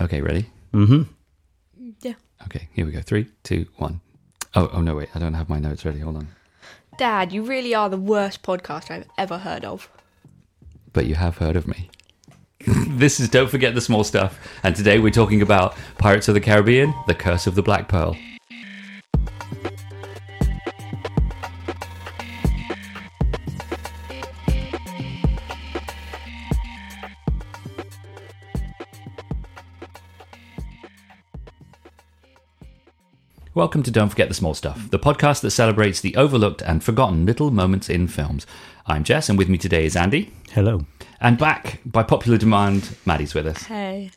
Okay, ready? Mm-hmm. Yeah. Okay, here we go. Three, two, one. Oh, oh no, wait, I don't have my notes ready. Hold on. Dad, you really are the worst podcast I've ever heard of. But you have heard of me. this is Don't Forget the Small Stuff, and today we're talking about Pirates of the Caribbean The Curse of the Black Pearl. Welcome to Don't Forget the Small Stuff, the podcast that celebrates the overlooked and forgotten little moments in films. I'm Jess, and with me today is Andy. Hello. And back by popular demand, Maddie's with us. Hey.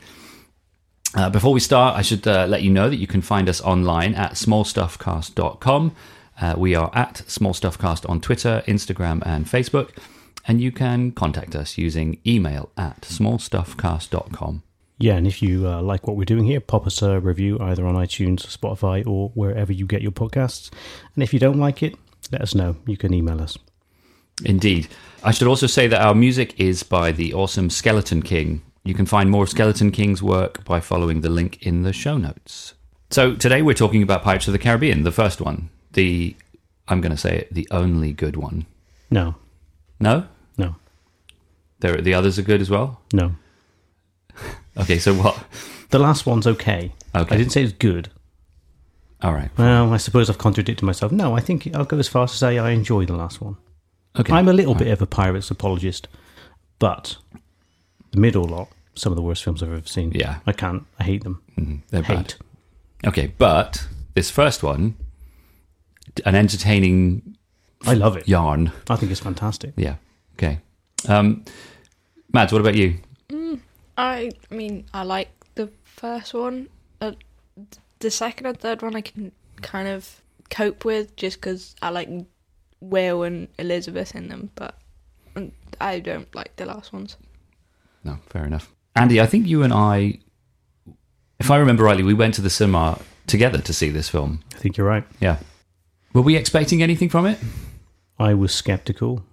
Uh, before we start, I should uh, let you know that you can find us online at smallstuffcast.com. Uh, we are at smallstuffcast on Twitter, Instagram, and Facebook. And you can contact us using email at smallstuffcast.com. Yeah, and if you uh, like what we're doing here, pop us a review either on iTunes, Spotify, or wherever you get your podcasts. And if you don't like it, let us know. You can email us. Indeed. I should also say that our music is by the awesome Skeleton King. You can find more of Skeleton King's work by following the link in the show notes. So today we're talking about Pirates of the Caribbean, the first one. The, I'm going to say it, the only good one. No, No? no, There, the others are good as well? no. Okay, so what? The last one's okay. Okay. I didn't say it's good. All right. Well, I suppose I've contradicted myself. No, I think I'll go as far as to say I enjoy the last one. Okay. I'm a little All bit right. of a pirates apologist, but the middle lot, some of the worst films I've ever seen. Yeah. I can't. I hate them. Mhm, They're bad. Okay, but this first one, an entertaining I love it. yarn. I think it's fantastic. Yeah. Okay. Um, Mads, what about you? I mean, I like the first one. Uh, the second and third one I can kind of cope with just because I like Will and Elizabeth in them, but mm, I don't like the last ones. No, fair enough. Andy, I think you and I, if I remember rightly, we went to the cinema together to see this film. I think you're right. Yeah. Were we expecting anything from it? I was skeptical.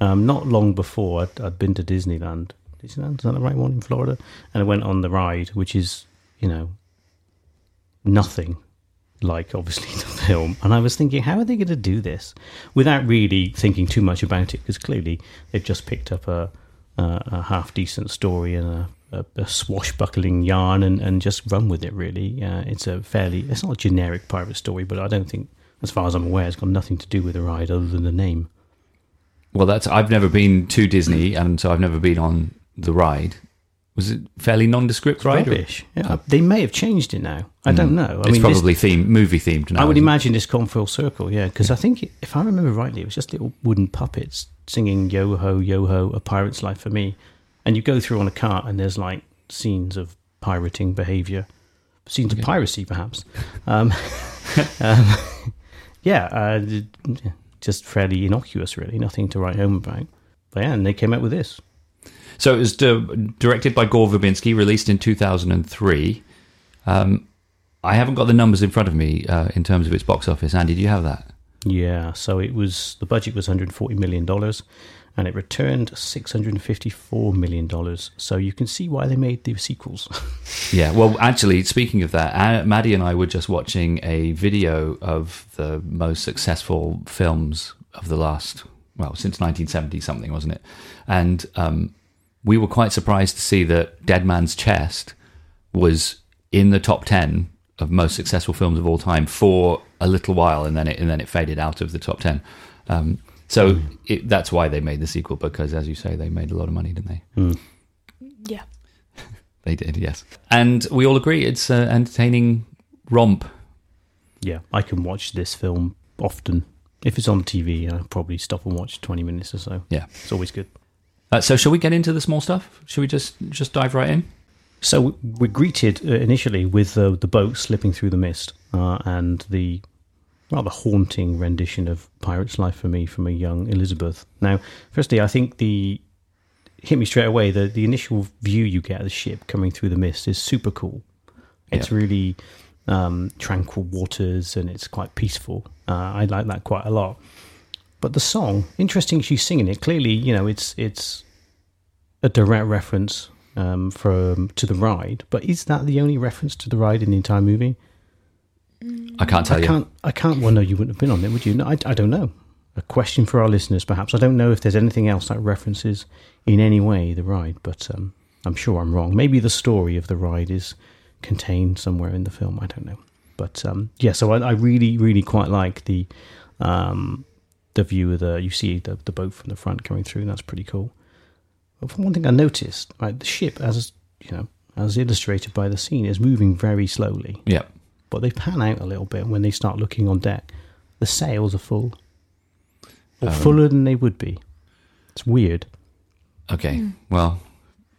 Um, not long before, I'd, I'd been to Disneyland. Disneyland, is that the right one in Florida? And I went on the ride, which is, you know, nothing like obviously the film. And I was thinking, how are they going to do this without really thinking too much about it? Because clearly they've just picked up a, a, a half decent story and a, a, a swashbuckling yarn and, and just run with it, really. Uh, it's a fairly, it's not a generic pirate story, but I don't think, as far as I'm aware, it's got nothing to do with the ride other than the name. Well, that's I've never been to Disney, and so I've never been on the ride. Was it fairly nondescript ride? Rubbish. Yeah. They may have changed it now. I don't know. I it's mean, this- probably theme movie themed now. I would imagine gone full circle, yeah. Because I think, if I remember rightly, it was just little wooden puppets singing "Yo ho, yo ho, a pirate's life for me," and you go through on a cart, and there's like scenes of pirating behaviour, scenes of piracy, perhaps. Um, um, yeah, uh, just fairly innocuous, really. Nothing to write home about. But yeah, and they came out with this. So it was di- directed by Gore Verbinski, released in 2003. Um, I haven't got the numbers in front of me uh, in terms of its box office. Andy, do you have that? Yeah, so it was the budget was 140 million dollars, and it returned 654 million dollars. So you can see why they made the sequels. Yeah. Well, actually, speaking of that, uh, Maddie and I were just watching a video of the most successful films of the last, well, since 1970 something, wasn't it? And um, we were quite surprised to see that Dead Man's Chest was in the top 10 of most successful films of all time for a little while, and then it and then it faded out of the top 10. Um, so it, that's why they made the sequel because, as you say, they made a lot of money, didn't they? Yeah. They did, yes. And we all agree it's an entertaining romp. yeah, I can watch this film often. If it's on TV, I'll probably stop and watch 20 minutes or so. Yeah. It's always good. Uh, so, shall we get into the small stuff? Should we just just dive right in? So we're greeted uh, initially with uh, the boat slipping through the mist uh, and the rather haunting rendition of Pirate's Life for me from a young Elizabeth. Now, firstly, I think the hit me straight away. The the initial view you get of the ship coming through the mist is super cool. It's Yeah. really um, tranquil waters and it's quite peaceful. Uh, I like that quite a lot. But the song, interesting, she's singing it. Clearly, you know, it's it's a direct reference um, from to the ride. But is that the only reference to the ride in the entire movie? I can't tell I you. can't. I can't. Well, no, you wouldn't have been on it, would you? No, I, I don't know. A question for our listeners, perhaps. I don't know if there's anything else that references in any way the ride, but um, I'm sure I'm wrong. Maybe the story of the ride is contained somewhere in the film. I don't know. But um, yeah, so I, I really, really quite like the um, the view of the. You see the the boat from the front coming through. And that's pretty cool. But one thing I noticed, right, the ship, as you know, as illustrated by the scene, is moving very slowly Yeah. but they pan out a little bit when they start looking on deck. The sails are full, or Um, fuller than they would be. It's weird. Okay. Well,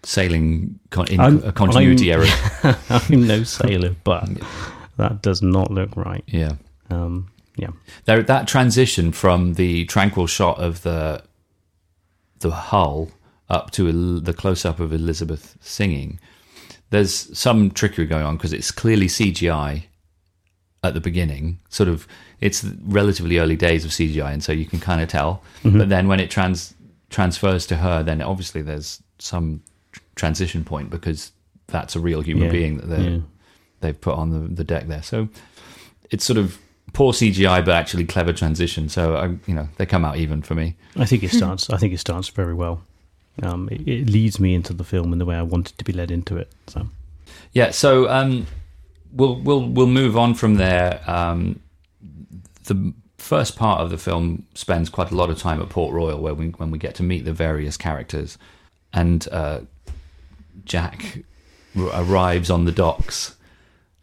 sailing con- in, I'm- uh, continuity I'm- error. I'm no sailor, but that does not look right. Yeah. Um, yeah, There, that transition from the tranquil shot of the the hull up to el- the close up of Elizabeth singing, there's some trickery going on because it's clearly CGI at the beginning. Sort of, it's relatively early days of CGI, and so you can kind of tell. Mm-hmm. But then when it trans transfers to her, then obviously there's some tr- transition point because that's a real human Yeah, being that they're yeah. they've put on the, the deck there. So it's sort of poor CGI, but actually clever transition. So I, you know, they come out even for me. I think it starts. I think it starts very well. Um, it, it leads me into the film in the way I wanted to be led into it. So Yeah. So um, we'll we'll we'll move on from there. Um, the first part of the film spends quite a lot of time at Port Royal, where we when we get to meet the various characters, and uh, Jack r- arrives on the docks.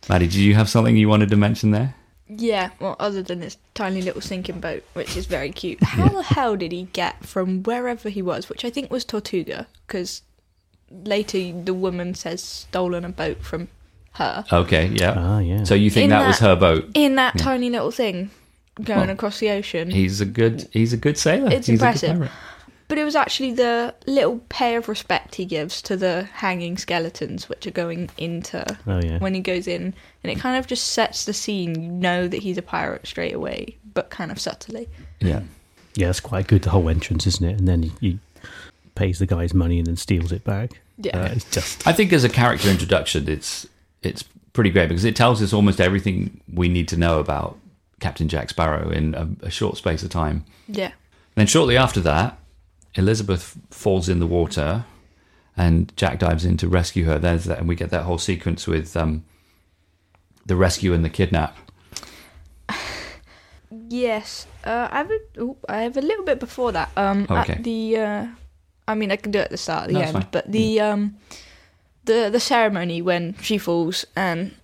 Maddie, did you have something you wanted to mention there? Yeah, well, other than this tiny little sinking boat, which is very cute. How the hell did he get from wherever he was, which I think was Tortuga, because later the woman says stolen a boat from her Okay. Yeah. ah, yeah. So you think In that, was her boat? in that tiny little thing going Well, across the ocean. He's a good. He's a good sailor. It's he's impressive. A good pirate. But it was actually the little pay of respect he gives to the hanging skeletons, which are going into oh yeah. when he goes in, and it kind of just sets the scene. You know that he's a pirate straight away, but kind of subtly. Yeah. Yeah, that's quite good. The whole entrance, isn't it? And then he, he pays the guy's money and then steals it back. Yeah. Uh, it's just I think as a character introduction, it's it's pretty great because it tells us almost everything we need to know about Captain Jack Sparrow in a, a short space of time. Yeah. and then shortly after that, Elizabeth falls in the water, and Jack dives in to rescue her. There's that, and we get that whole sequence with um, the rescue and the kidnap. Yes, uh, I have a, ooh, I have a little bit before that. Um, Okay. at the, uh, I mean, I can do it at the start, at the No, end, but the um, the the ceremony when she falls and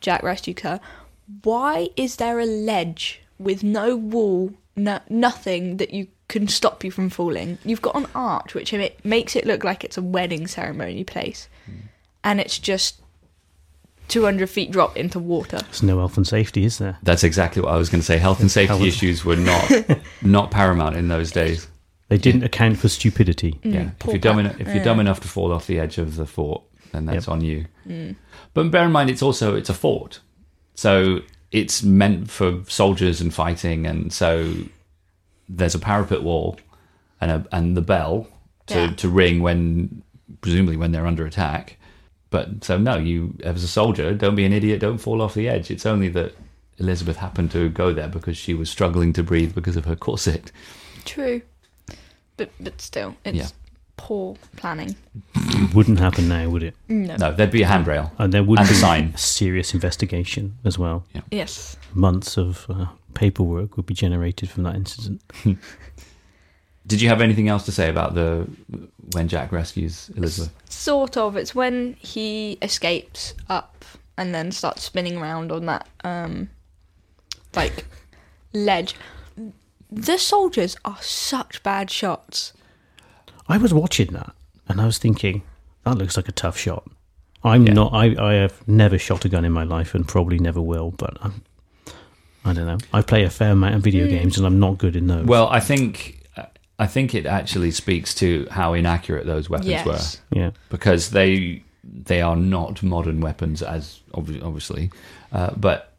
Jack rescues her. Why is there a ledge with no wall, no nothing that you can stop you from falling? You've got an arch, which ma- makes it look like it's a wedding ceremony place, Hmm. and it's just. 200 feet drop into water. there's no health and safety, is there? That's exactly what I was going to say. Health and safety Health- issues were not not paramount in those days. They didn't account for stupidity. Yeah, if Mm, you're dumb Pat. enough, if you're Yeah. dumb enough to fall off the edge of the fort, then that's Yep. on you. But bear in mind, it's also it's a fort, so it's meant for soldiers and fighting, and so there's a parapet wall and a, and the bell to, Yeah. to ring when presumably when they're under attack. But so no, you as a soldier, don't be an idiot, don't fall off the edge. It's only that Elizabeth happened to go there because she was struggling to breathe because of her corset. True. But but still, it's Yeah. poor planning. It wouldn't happen now, would it? No. No, there'd be a handrail. And there would And a be sign. serious investigation as well. Yes. Months of uh, paperwork would be generated from that incident. Did you have anything else to say about the when Jack rescues Elizabeth? Sort of. It's when he escapes up and then starts spinning around on that um like ledge. The soldiers are such bad shots. I was watching that and I was thinking, that looks like a tough shot. I'm Yeah. not. I, I have never shot a gun in my life and probably never will. But I'm, I don't know. I play a fair amount of video games and I'm not good in those. Well, I think I think it actually speaks to how inaccurate those weapons Yes. were yeah, because they they are not modern weapons as obvi- obviously, uh, but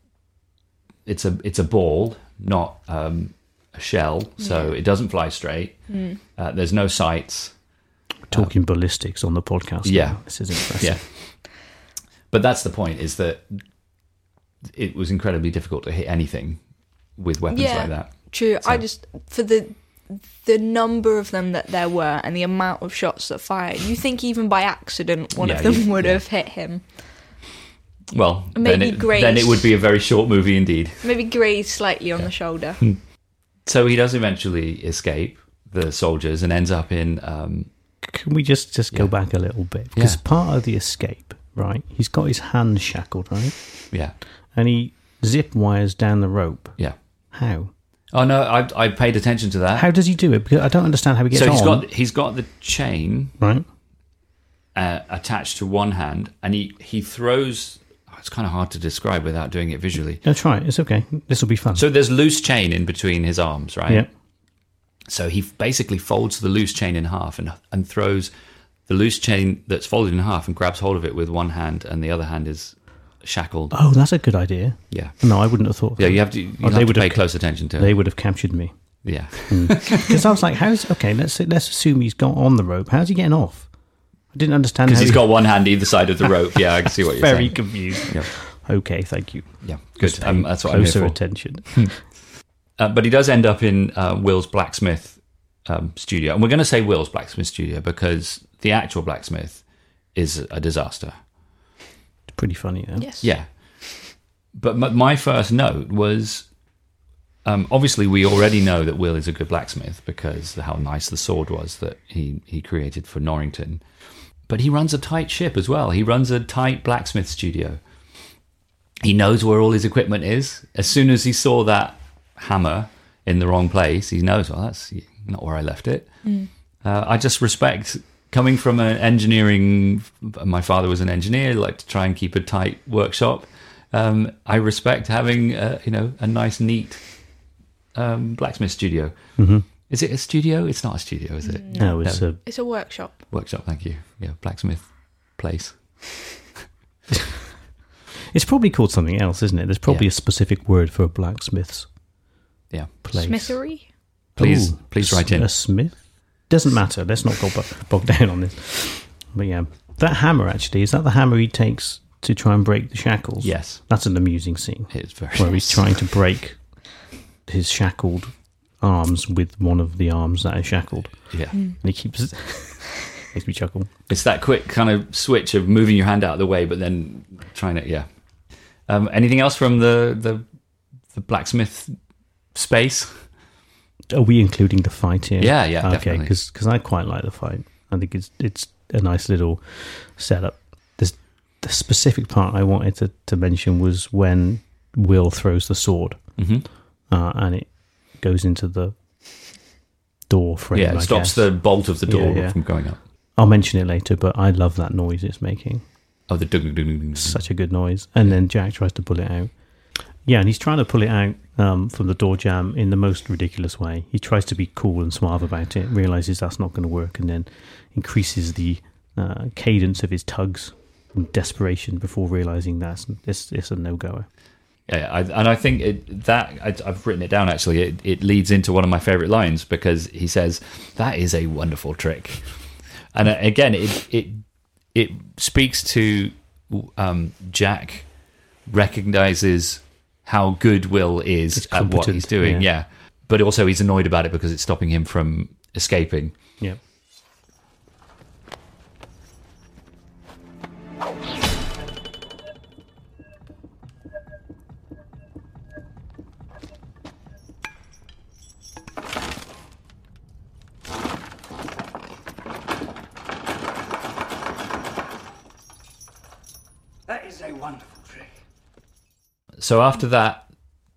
it's a it's a ball, not um, a shell, so Yeah. it doesn't fly straight. Uh, there's no sights. Talking ballistics on the podcast. Yeah. now. This is impressive. Yeah. But that's the point is that it was incredibly difficult to hit anything with weapons Yeah. like that. True. I just for the the number of them that there were and the amount of shots that fired, you think even by accident one Yeah, of them you- would yeah. have hit him. Well, then Maybe it, Grace. then it would be a very short movie indeed. Maybe grazed slightly on the shoulder. So he does eventually escape the soldiers and ends up in um, Can we just, just go Yeah. back a little bit? Because Yeah. part of the escape, right? He's got his hands shackled, right? yeah And he zip wires down the rope. yeah. How? Oh no, I I paid attention to that. How does he do it? Because I don't understand how he gets so he's on. got he's got the chain right? uh, attached to one hand, and he he throws. oh, it's kind of hard to describe without doing it visually. Try it. It's okay. This will be fun. So there's loose chain in between his arms, right? yeah. So he basically folds the loose chain in half and and throws the loose chain that's folded in half and grabs hold of it with one hand, and the other hand is shackled. Oh, that's a good idea. Yeah, No, I wouldn't have thought. yeah. You have to you Oh, have they to would pay have- close attention to They it. would have captured me Yeah, because I was like, "How's okay? Let's let's assume he's got on the rope. How's he getting off?" I didn't understand because how he's he- got one hand either side of the rope. Yeah, I can see what you're saying. very saying. confused. Yeah, Okay, thank you. yeah, good. Um, that's what I'm here closer for. attention. Uh, but he does end up in uh, Will's blacksmith um, studio, and we're going to say Will's blacksmith studio because the actual blacksmith is a disaster. It's pretty funny though. Yes. Yeah, but m- my first note was um, obviously we already know that Will is a good blacksmith because how nice the sword was that he he created for Norrington. But he runs a tight ship as well. He runs a tight blacksmith studio. He knows where all his equipment is. As soon as he saw that hammer in the wrong place, he knows, well, that's not where I left it. Uh, I just respect coming from an engineering. My father was an engineer, like to try and keep a tight workshop. Um, I respect having, uh, you know, a nice, neat um, blacksmith studio. Mhm. Is it a studio? It's not a studio, is it? No, it's No. a It's a workshop. Workshop. Thank you. Yeah, blacksmith place. It's probably called something else, isn't it? There's probably Yeah. a specific word for a blacksmith's Yeah. place. Smithery. Please, Ooh, please write s- in. A smith doesn't matter. Let's not go bo- bog down on this. But yeah, that hammer actually is that the hammer he takes to try and break the shackles. Yes, that's an amusing scene it's very. where he's trying to break his shackled arms with one of the arms that is shackled, Yeah, and he keeps. makes me chuckle. it's that quick kind of switch of moving your hand out of the way, but then trying to. Yeah. Um, anything else from the the the blacksmith space? Are we including the fight here? Yeah, yeah, Okay, because I quite like the fight. I think it's it's a nice little setup. This the specific part I wanted to, to mention was when Will throws the sword hmm uh, and it goes into the door frame. Yeah, it I stops guess. the bolt of the door Yeah, yeah. from going up. I'll mention it later, but I love that noise it's making. Oh, the dung, dung, dung, dung. Such a good noise. And then Jack tries to pull it out. Yeah, and he's trying to pull it out um, from the door jam in the most ridiculous way. He tries to be cool and suave about it, realizes that's not going to work, and then increases the uh, cadence of his tugs in desperation before realizing that's it's, it's a no goer. Yeah, I, and I think it, that I, I've written it down. Actually, it, it leads into one of my favorite lines because he says that is a wonderful trick, and uh, again, it it it speaks to um, Jack recognizes how good Will is at what he's doing. yeah. Yeah. but also he's annoyed about it because it's stopping him from escaping. Yeah. So after that,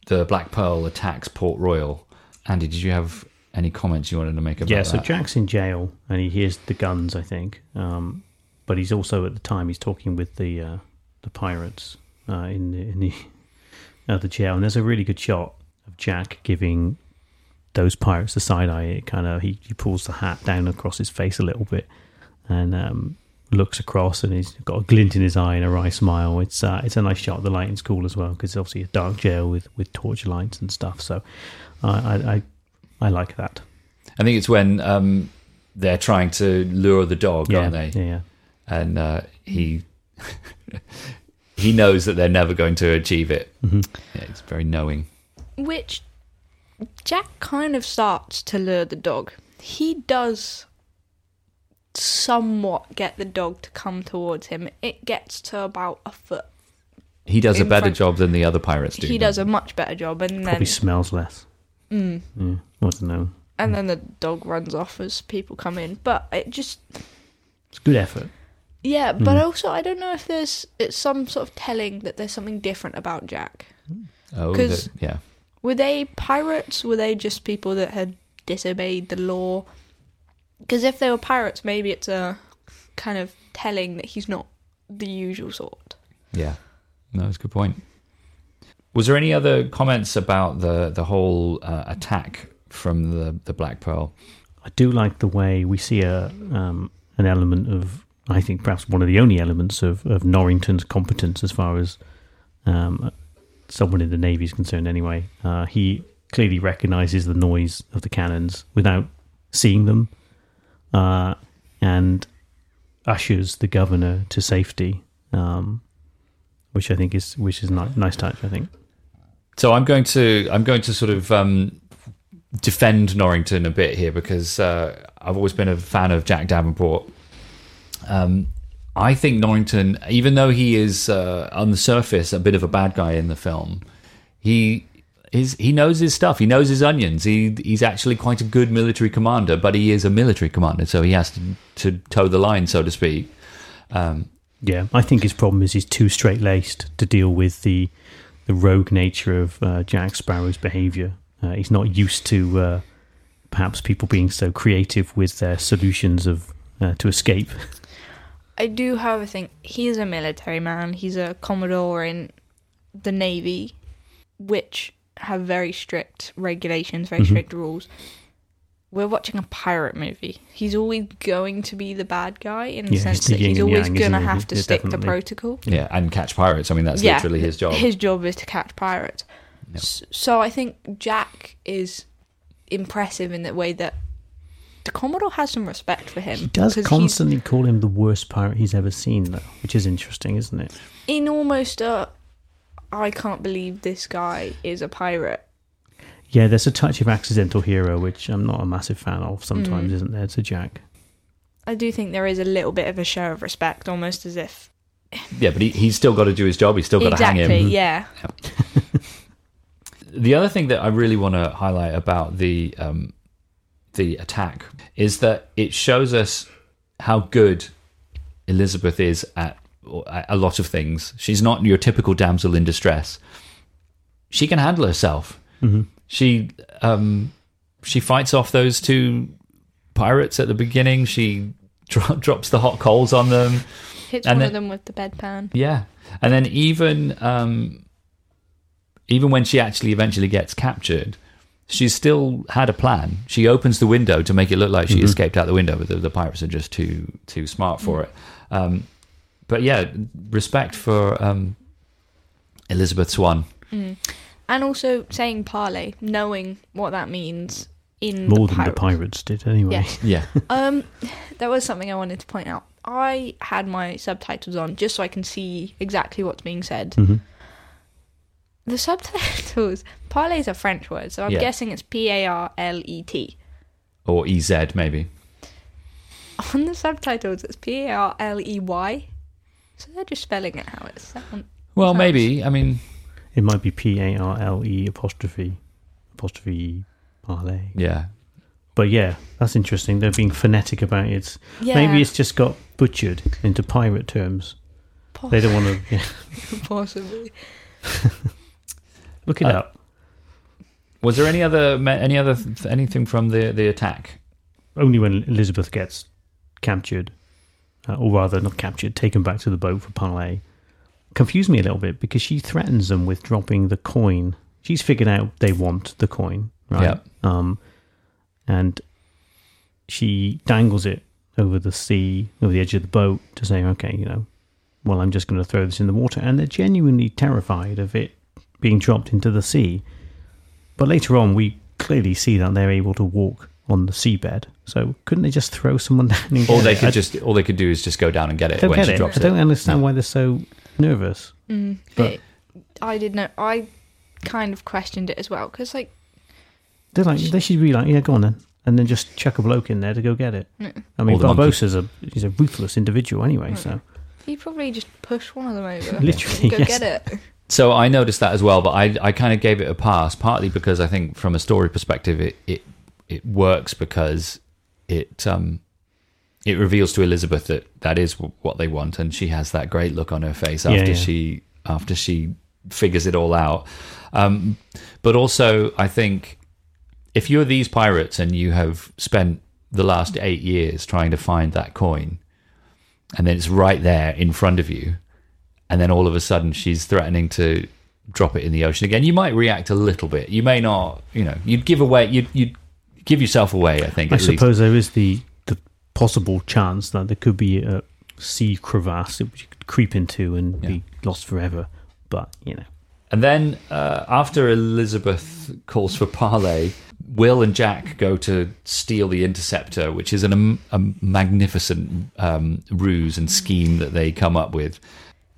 the Black Pearl attacks Port Royal. Andy, did you have any comments you wanted to make about Yeah, so that? Jack's in jail and he hears the guns, I think. Um, but he's also at the time he's talking with the uh, the pirates uh, in the in the uh, the jail, and there's a really good shot of Jack giving those pirates the side eye. It kind of he, he pulls the hat down across his face a little bit and um, looks across, and he's got a glint in his eye and a wry smile. It's uh, it's a nice shot. The lighting's cool as well because it's obviously a dark jail with with torch lights and stuff. So uh, I I I like that. I think it's when um, they're trying to lure the dog, yeah, aren't they? yeah, yeah. And uh, he he knows that they're never going to achieve it. Mhm. Yeah, he's very knowing. Which Jack kind of starts to lure the dog. He does somewhat get the dog to come towards him. It gets to about a foot. He does a better front- job than the other pirates do. he does a much better job, and Probably then smells less. mm, Yeah, I don't know. and then the dog runs off as people come in. But it just It's good effort. yeah. But Mm. also, I don't know if there's it's some sort of telling that there's something different about Jack. Oh, 'Cause- the- yeah. Were they pirates? Were they just people that had disobeyed the law? Because if they were pirates, maybe it's a kind of telling that he's not the usual sort. Yeah, no, that's a good point. Was there any other comments about the the whole uh, attack from the the Black Pearl? I do like the way we see a um, an element of, I think perhaps one of the only elements of, of Norrington's competence as far as um, someone in the Navy is concerned anyway. Uh, he clearly recognizes the noise of the cannons without seeing them uh, and ushers the governor to safety, um, which I think is which is a nice touch, I think. So I'm going to I'm going to sort of um, defend Norrington a bit here because uh, I've always been a fan of Jack Davenport. Um, I think Norrington, even though he is uh, on the surface a bit of a bad guy in the film, he is he knows his stuff. He knows his onions. He he's actually quite a good military commander, but he is a military commander, so he has to to toe the line, so to speak. Um, Yeah, I think his problem is he's too straight laced to deal with the the rogue nature of uh, Jack Sparrow's behaviour. Uh, he's not used to uh, perhaps people being so creative with their solutions of uh, to escape. I do, however, think he is a military man. He's a commodore in the navy, which have very strict regulations, very Mhm. strict rules. We're watching a pirate movie. He's always going to be the bad guy in the Yeah, sense that he's always going to have to Yeah, stick to protocol. yeah, and catch pirates. I mean, that's Yeah, literally his job. His job is to catch pirates. Yep. So I think Jack is impressive in the way that the Commodore has some respect for him. He does constantly call him the worst pirate he's ever seen, though, which is interesting, isn't it? in almost a. I can't believe this guy is a pirate. Yeah, there's a touch of accidental hero, which I'm not a massive fan of sometimes, Mm. isn't there, to Jack? I do think there is a little bit of a show of respect, almost as if Yeah, but he, he's still got to do his job. He's still got to hang exactly, him. yeah. The other thing that I really want to highlight about the um, the attack is that it shows us how good Elizabeth is at at a lot of things. She's not your typical damsel in distress. She can handle herself. hmm She um, she fights off those two pirates at the beginning. She dro- drops the hot coals on them. Hits And one then- of them with the bedpan. Yeah, and then even um, even when she actually eventually gets captured, she's still had a plan. She opens the window to make it look like she Mhm. escaped out the window, but the, the pirates are just too too smart for it. Um, but yeah, respect for um, Elizabeth Swann. Mm. And also saying parlay, knowing what that means in More the than the pirates did, anyway. Yeah. Yeah, Um, there was something I wanted to point out. I had my subtitles on just so I can see exactly what's being said. hmm The subtitles, parlay is a French word, so I'm Yeah. guessing it's P A R L E T. or EZ maybe. On the subtitles, it's P A R L E Y. So they're just spelling it how it sounds. Well, maybe. I mean, It might be P A R L E apostrophe apostrophe E parlay. yeah. But yeah, that's interesting. They're being phonetic about it. Yeah, Maybe it's just got butchered into pirate terms. po- They don't want to yeah, possibly. look it Uh, up. Was there any other me- any other th- anything from the the attack? Only when Elizabeth gets captured, uh, or rather, not captured, taken back to the boat for parlay. Confused me a little bit because she threatens them with dropping the coin. She's figured out they want the coin, right? Yeah. Um, and she dangles it over the sea, over the edge of the boat, to say, "Okay, you know, well, I'm just going to throw this in the water." And they're genuinely terrified of it being dropped into the sea. But later on, we clearly see that they're able to walk on the seabed. So couldn't they just throw someone down and get Or they it? could I just all they could do is just go down and get it when get she it. drops I don't it. understand why they're so nervous. Mm, But- it- I did know. I kind of questioned it as well because, like, They're like they should be like, yeah, go on then, and then just chuck a bloke in there to go get it. Mm. I mean, Or the. Barbossa's a he's a ruthless individual anyway, so he probably just pushed one of them over. Literally, go yes. get it. So I noticed that as well, but I I kind of gave it a pass, partly because I think from a story perspective, it it it works because it um it reveals to Elizabeth that that is w- what they want, and she has that great look on her face Yeah, after yeah. she after she figures it all out. Um, but also, I think if you're these pirates and you have spent the last eight years trying to find that coin, and then it's right there in front of you, and then all of a sudden she's threatening to drop it in the ocean again, you might react a little bit. You may not, you know, you'd give away, you'd, you'd give yourself away. I think. I at least. suppose there is the the possible chance that there could be a sea crevasse which you could creep into and be lost forever. But you know, And then uh, after Elizabeth calls for parley, Will and Jack go to steal the interceptor, which is an, um, a magnificent um, ruse and scheme that they come up with.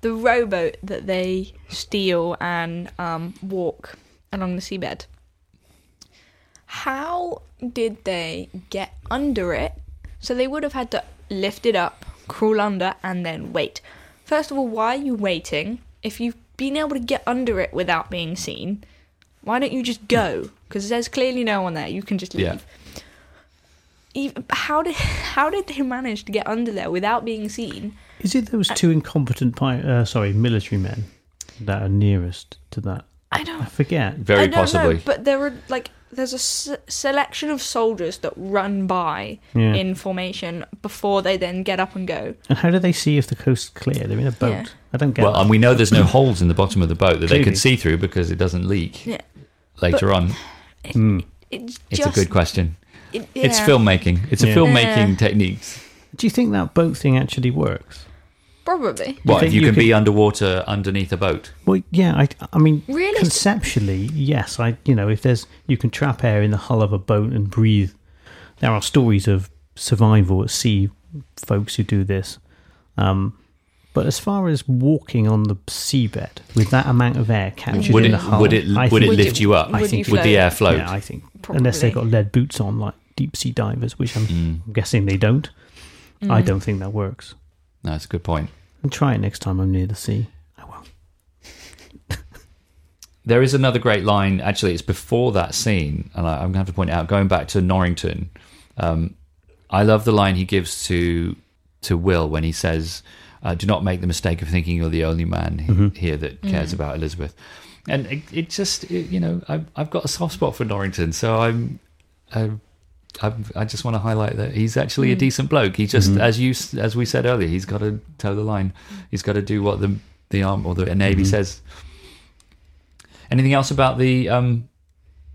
The rowboat that they steal and um, walk along the seabed. How did they get under it? So they would have had to lift it up, crawl under, and then wait. First of all, why are you waiting? If you've been able to get under it without being seen, why don't you just go? Because there's clearly no one there. You can just leave. Yeah. Even, how did how did they manage to get under there without being seen? is it those two incompetent pi- uh, sorry military men that are nearest to that? I I don't. I forget. Very I don't possibly. know, but there were like there's a selection of soldiers that run by Yeah. in formation before they then get up and go. And how do they see if the coast's clear? They're in a boat. Yeah. I don't get. It. Well, that. and we know there's no holes in the bottom of the boat that they Clearly. could see through because it doesn't leak Yeah, later on. Hmm. it's It's just a good question. it- It's filmmaking. It's a filmmaking Yeah. techniques. Do you think that boat thing actually works? Probably. What think you, you can could- be underwater underneath a boat? Well, yeah. I, I mean, Really? conceptually, yes. I, you know, if there's you can trap air in the hull of a boat and breathe. There are stories of survival at sea, folks who do this. Um, but as far as walking on the seabed with that amount of air captured Would in it the hull, would it I would it think- lift you up? I Would think you would the float? air float? Yeah, I think unless they've got lead boots on, like deep sea divers, which I'm Mm. guessing they don't. Mm. I don't think that works. No, that's a good point. And try it next time I'm near the sea. I will. There is another great line. Actually, it's before that scene, and I, I'm going to have to point out. Going back to Norrington, um, I love the line he gives to to Will when he says, uh, "Do not make the mistake of thinking you're the only man he- Mhm. here that cares about Elizabeth." And it, it just, it, you know, I've, I've got a soft spot for Norrington, so I'm. I, I, I just want to highlight that he's actually a Mm. decent bloke. He just, Mhm. as you, as we said earlier, he's got to toe the line. He's got to do what the the arm or the navy Mhm. says. Anything else about the um,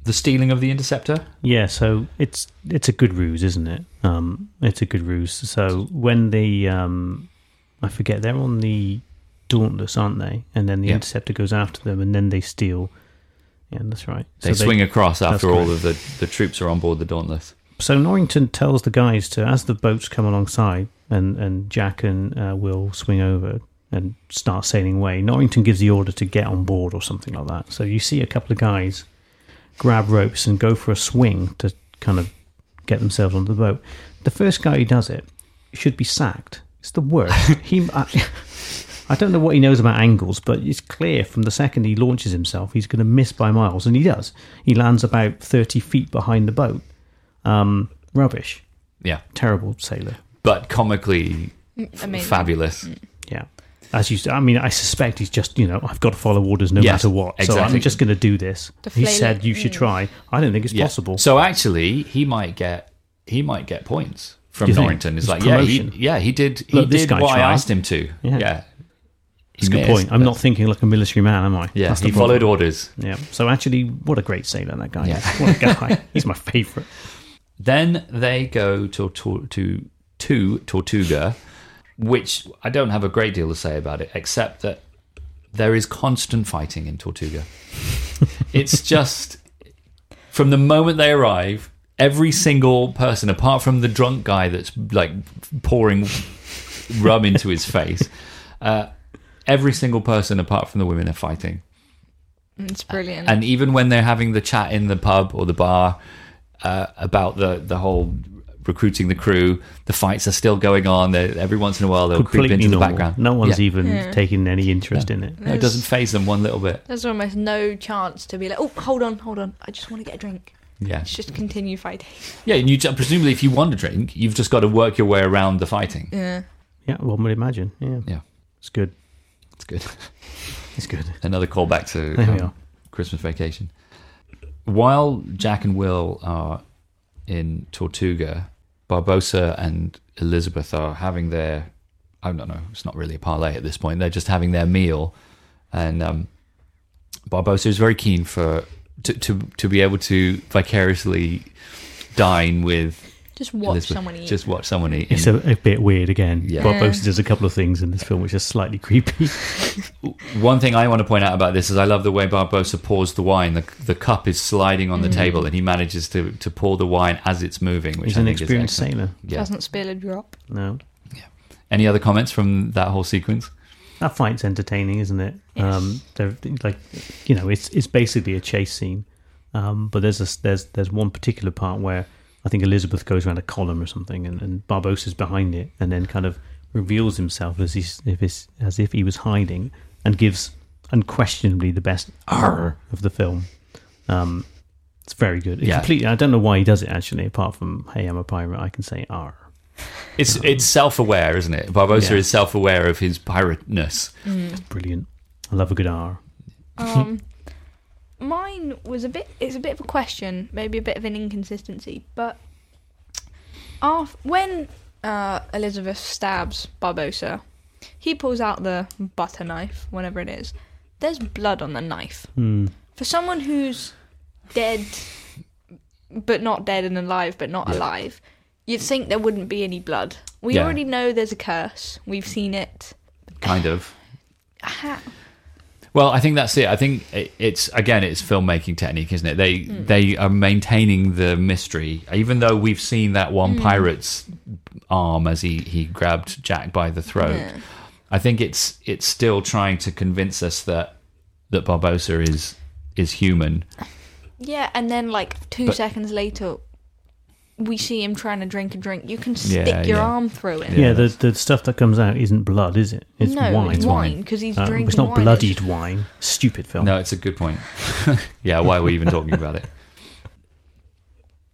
the stealing of the interceptor? Yeah, so it's it's a good ruse, isn't it? Um, it's a good ruse. So when the um, I forget they're on the Dauntless, aren't they? And then the Yeah. interceptor goes after them, and then they steal. Yeah, that's right. They so swing across after all correct. of the, the troops are on board the Dauntless. So Norrington tells the guys to, as the boats come alongside, and and Jack and uh, Will swing over and start sailing away. Norrington gives the order to get on board or something like that. So you see a couple of guys grab ropes and go for a swing to kind of get themselves onto the boat. The first guy who does it should be sacked. It's the worst. he. I, I don't know what he knows about angles, but it's clear from the second he launches himself, he's going to miss by miles, and he does. He lands about 30 feet behind the boat. Um, rubbish. Yeah, Terrible sailor. but comically Mm, Amazing. fabulous. Yeah. As you, s- I mean, I suspect he's just, you know, I've got to follow orders no Yes, matter what. So exactly. I'm just going to do this. The He flail- said you should mm. try. I don't think it's Yeah. possible. So actually, he might get he might get points from Do you think? Norrington. It's It's like yeah, he, promotion. yeah, he did he Look, this did guy what I asked him to. Yeah. Yeah, He That's a good point. I'm not thinking like a military man, am I? Yeah, That's he problem. followed orders. Yeah. So actually, what a great sailor that guy Yeah. is. What a guy. He's my favourite. Then they go to to to, to Tortuga, which I don't have a great deal to say about it, except that there is constant fighting in Tortuga. it's just from the moment they arrive, every single person, apart from the drunk guy that's like pouring rum into his face, uh, every single person apart from the women are fighting. It's brilliant. And even when they're having the chat in the pub or the bar uh, about the the whole recruiting the crew, the fights are still going on. They're, every once in a while they'll creep Completely into the background. No one's Yeah. even Yeah. taking any interest in it. No, it doesn't phase them one little bit. There's almost no chance to be like, oh, hold on, hold on. I just want to get a drink. Yeah, Let's just continue fighting. yeah. And you ju- presumably, if you want a drink, you've just got to work your way around the fighting. Yeah. Yeah, one would imagine. Yeah, Yeah, it's good. it's good. It's good. Another callback to um. Christmas Vacation. While Jack and Will are in Tortuga, Barbossa and Elizabeth are having their I don't know, it's not really a parlay at this point. They're just having their meal and um, Barbossa is very keen for to, to to be able to vicariously dine with Just watch Elizabeth. someone eat. Just watch someone eat. It's a, a bit weird again. Yeah. Bob Yeah. Bosa does a couple of things in this film which are slightly creepy. One thing I want to point out about this is I love the way Barbossa pours the wine. The, the cup is sliding on the table, and he manages to, to pour the wine as it's moving. Which He's I an think experienced is excellent. sailor. Yeah. Doesn't spill a drop. No, Yeah. Any other comments from that whole sequence? that fight's entertaining, isn't it? Yes. Um, they're like, you know, it's it's basically a chase scene. Um, but there's a there's there's one particular part where I think Elizabeth goes around a column or something, and, and Barbossa's behind it, and then kind of reveals himself as he's, if it's, as if he was hiding, and gives unquestionably the best R of the film. Um, it's very good. It Yeah. Completely. I don't know why he does it actually. Apart from, hey, I'm a pirate. I can say R. It's it's self aware, isn't it? Barbossa Yeah. is self aware of his pirateness. It's brilliant. I love a good R. Um, mine was a bit. It's a bit of a question, maybe a bit of an inconsistency, but af when uh, Elizabeth stabs Barbossa, he pulls out the butter knife, whatever it is. There's blood on the knife. Hmm. For someone who's dead, but not dead and alive, but not Yeah. alive, you'd think there wouldn't be any blood. We Yeah. already know there's a curse. We've seen it. Kind of. Well, I think that's it. I think it's again, it's filmmaking technique, isn't it? They hmm. they are maintaining the mystery, even though we've seen that one hmm. pirate's arm as he he grabbed Jack by the throat. Yeah. I think it's it's still trying to convince us that that Barbossa is is human. Yeah, and then like two But- seconds later, we see him trying to drink a drink. You can Yeah, stick your yeah. arm through it. Yeah, the the stuff that comes out isn't blood, is it? It's no, wine. it's wine. wine because he's Um, drinking. it's not wine. bloodied wine. Stupid film. No, it's a good point. yeah, why are we even talking about it?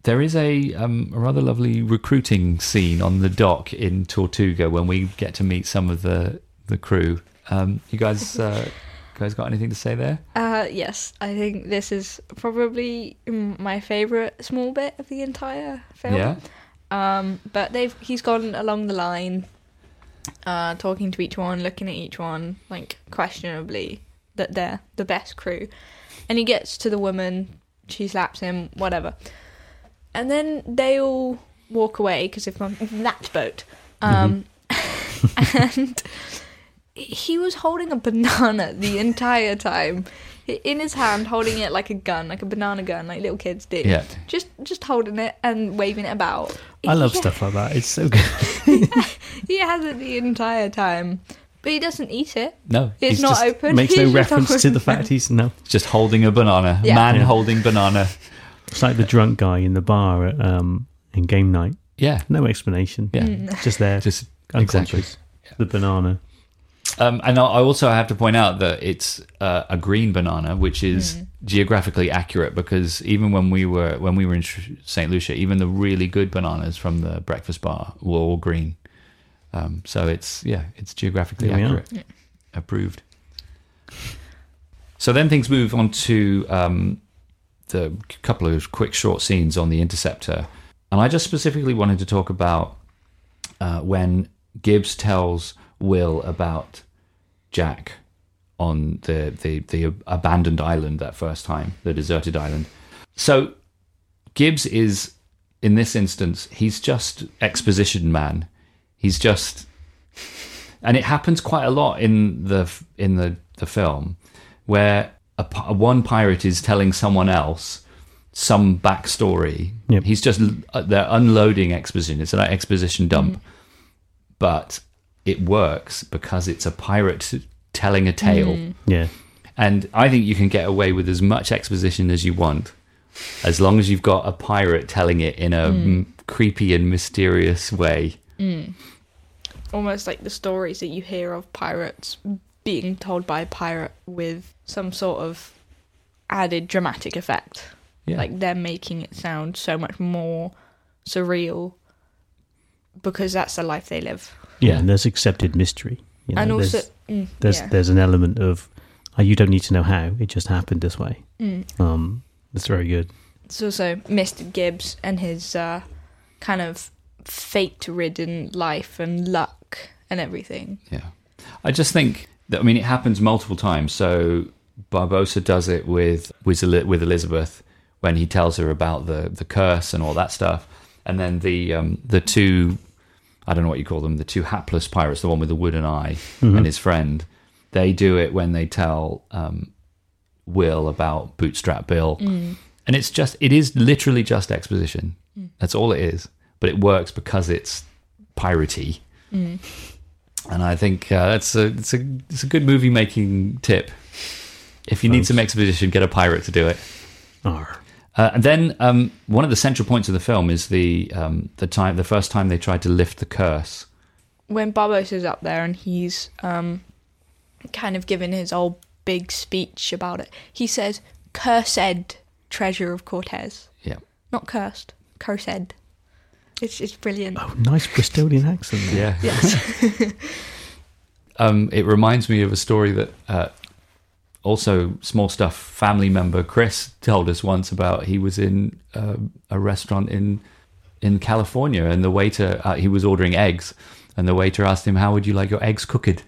There is a, um, a rather lovely recruiting scene on the dock in Tortuga when we get to meet some of the the crew. Um, you guys, uh, guys, got anything to say there? Uh, yes, I think this is probably mm, my favorite small bit of the entire film. Yeah, Um, but they've he's gone along the line, uh, talking to each one, looking at each one, like questionably that they're the best crew, and he gets to the woman, she slaps him, whatever, and then they all walk away because they've gone that boat, um, and he was holding a banana the entire time. In his hand, holding it like a gun, like a banana gun, like little kids do yeah. just just holding it and waving it about. I love Yeah, stuff like that. It's so good. He has it the entire time, but he doesn't eat it. No, It's not just, open. Makes no He's just reference to the fact he's no. just holding a banana. Yeah. Man Yeah. holding banana. It's like the drunk guy in the bar at, um, in game night. Yeah, No explanation. yeah. Mm. Just there, Just unconscious. The banana. Um, and I I also have to point out that it's uh, a green banana, which is Mm. geographically accurate because even when we were when we were in Saint Lucia, even the really good bananas from the breakfast bar were all green. Um, so it's yeah, it's geographically There we are. accurate, approved. So then things move on to um, the couple of quick short scenes on the interceptor, and I just specifically wanted to talk about uh, when Gibbs tells Will about Jack on the, the the abandoned island that first time, the deserted island. So Gibbs is in this instance, he's just exposition man. He's just and it happens quite a lot in the in the the film where a, one pirate is telling someone else some backstory. Yep. He's just uh, they're unloading exposition. It's an exposition dump, but it works because it's a pirate telling a tale. Hmm. Yeah. And I think you can get away with as much exposition as you want, as long as you've got a pirate telling it in a hmm. m- creepy and mysterious way. Hmm. Almost like the stories that you hear of pirates being told by a pirate with some sort of added dramatic effect. Yeah. Like they're making it sound so much more surreal because that's the life they live. Yeah, Yeah. and there's accepted mystery. You know, and also, there's mm, there's, yeah. there's an element of uh, you don't need to know how it just happened this way. Mm. Um, it's very good. It's also Mr. Gibbs and his uh, kind of fate-ridden life and luck and everything. Yeah. I just think that, I mean, it happens multiple times. So Barbossa does it with, with, with Elizabeth when he tells her about the, the curse and all that stuff. And then the, um, the two, I don't know what you call them, the two hapless pirates, the one with the wooden eye and his friend, they do it when they tell um, Will about Bootstrap Bill. And it's just, it is literally just exposition. That's all it is. But it works because it's piratey. And I think uh, it's a it's a it's a good movie making tip. If you need some exposition, get a pirate to do it. Arr. Uh, and then um, one of the central points of the film is the um, the time the first time they tried to lift the curse. when Barbos is up there and he's um, kind of giving his old big speech about it, he says, "Cursed treasure of Cortez, Yeah, not cursed, cursed." It's it's brilliant. Oh, nice Bristolian accent. there. yeah. Yes, Um, it reminds me of a story that uh, also small stuff family member Chris told us once about. He was in uh, a restaurant in in California, and the waiter uh, he was ordering eggs, and the waiter asked him, "How would you like your eggs cooked?"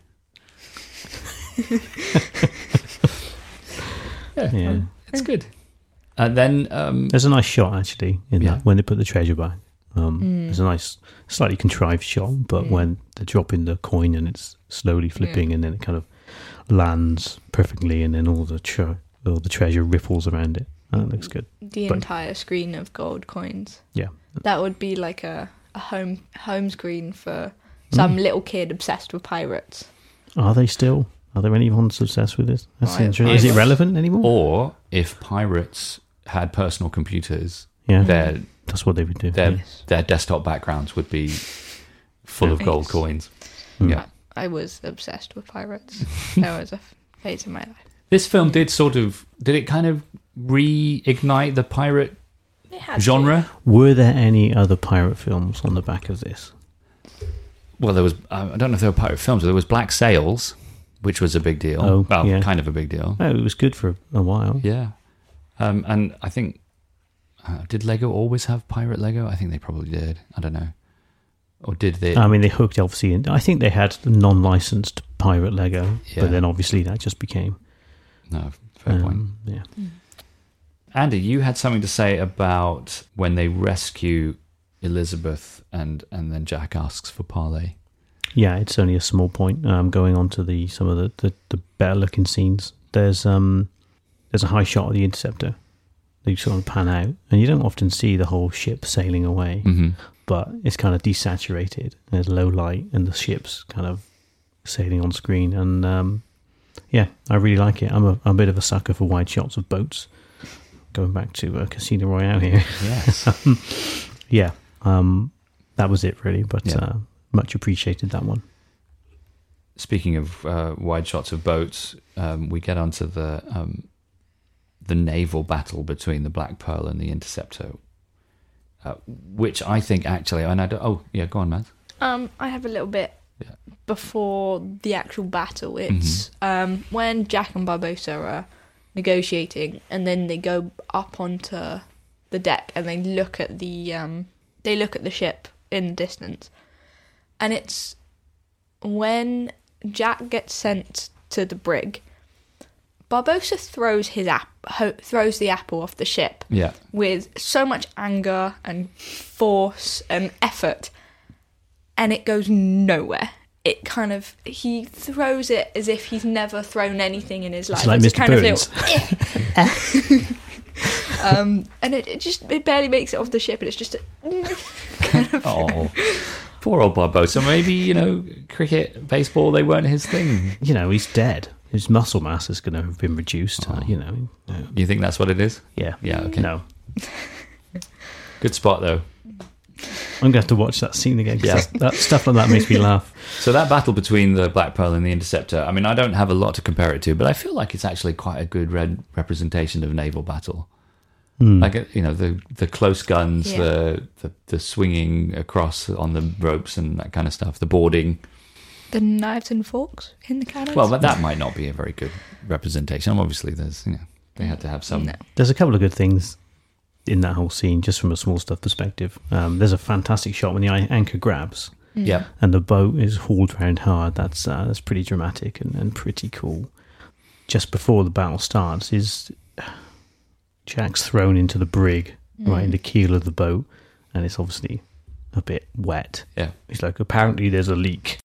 Yeah. It's good. And then um, There's a nice shot actually in Yeah. that when they put the treasure back. Um, There's a nice, slightly contrived shot, but when they're dropping the coin and it's slowly flipping, and then it kind of lands perfectly, and then all the tre- all the treasure ripples around it. That looks good. the But- entire screen of gold coins. Yeah. That would be like a, a home home screen for some little kid obsessed with pirates. Are they still? Are there anyone obsessed with this? That's Right. interesting. Is it relevant anymore? or if pirates had personal computers, yeah, their that's what they would do. their yeah. their desktop backgrounds would be full of gold Yes. coins. Mm. Yeah. I was obsessed with pirates. there was a phase in my life. This film did sort of did it kind of reignite the pirate It had to. genre? Were there any other pirate films on the back of this? Well, there was I don't know if there were pirate films, but there was Black Sails, which was a big deal. Oh, well, yeah. kind of a big deal. Oh, it was good for a while. Yeah. Um, and I think uh, did Lego always have pirate Lego? I think they probably did. I don't know. Or did they? I mean, they hooked obviously, in, I think they had non-licensed pirate Lego, Yeah. but then obviously that just became. no, fair point. um, Yeah, Andy, you had something to say about when they rescue Elizabeth and and then Jack asks for parley. yeah. It's only a small point. Um, going on to the some of the, the, the better looking scenes. There's um, there's a high shot of the interceptor. They sort of pan out, and you don't often see the whole ship sailing away. Mm-hmm. But it's kind of desaturated. There's low light, and the ship's kind of sailing on screen. And um, yeah, I really like it. I'm a, I'm a bit of a sucker for wide shots of boats. Going back to uh, Casino Royale here, Yes. yeah, um, that was it really. But Yeah. uh, much appreciated that one. Speaking of uh, wide shots of boats, um, we get onto the um, the naval battle between the Black Pearl and the Interceptor, uh, which I think actually, and I don't, oh yeah, go on, Matt. Um, I have a little bit Yeah. before the actual battle. It's um, when Jack and Barbossa are negotiating, and then they go up onto the deck and they look at the um, they look at the ship in the distance, and it's when Jack gets sent to the brig. Barbossa throws his app ho- throws the apple off the ship Yeah, with so much anger and force and effort, and it goes nowhere. It kind of he throws it as if he's never thrown anything in his life. it's like It Mr. kind of Burns. um, and it, it just it barely makes it off the ship, and it's just a, Oh, poor old Barbossa. Maybe you know, cricket, baseball, they weren't his thing. You know, he's dead. His muscle mass is going to have been reduced. uh, you know, uh, You think that's what it is? yeah, Yeah, okay. No, Good spot though. I'm going to have to watch that scene again. Yeah. that stuff like that makes me laugh. So that battle between the Black Pearl and the Interceptor. I mean, I don't have a lot to compare it to, but I feel like it's actually quite a good red representation of naval battle. Like uh, you know, the the close guns, Yeah. the, the the swinging across on the ropes and that kind of stuff, the boarding. The knives and forks in the cannons. Well, but that might not be a very good representation. Obviously, there's you know they had to have some. No. There's a couple of good things in that whole scene, just from a small stuff perspective. Um, there's a fantastic shot when the anchor grabs Yeah, and the boat is hauled round hard. That's uh, that's pretty dramatic and, and pretty cool. Just before the battle starts, is Jack's thrown into the brig, right in the keel of the boat, and it's obviously a bit wet. yeah. He's like, apparently there's a leak.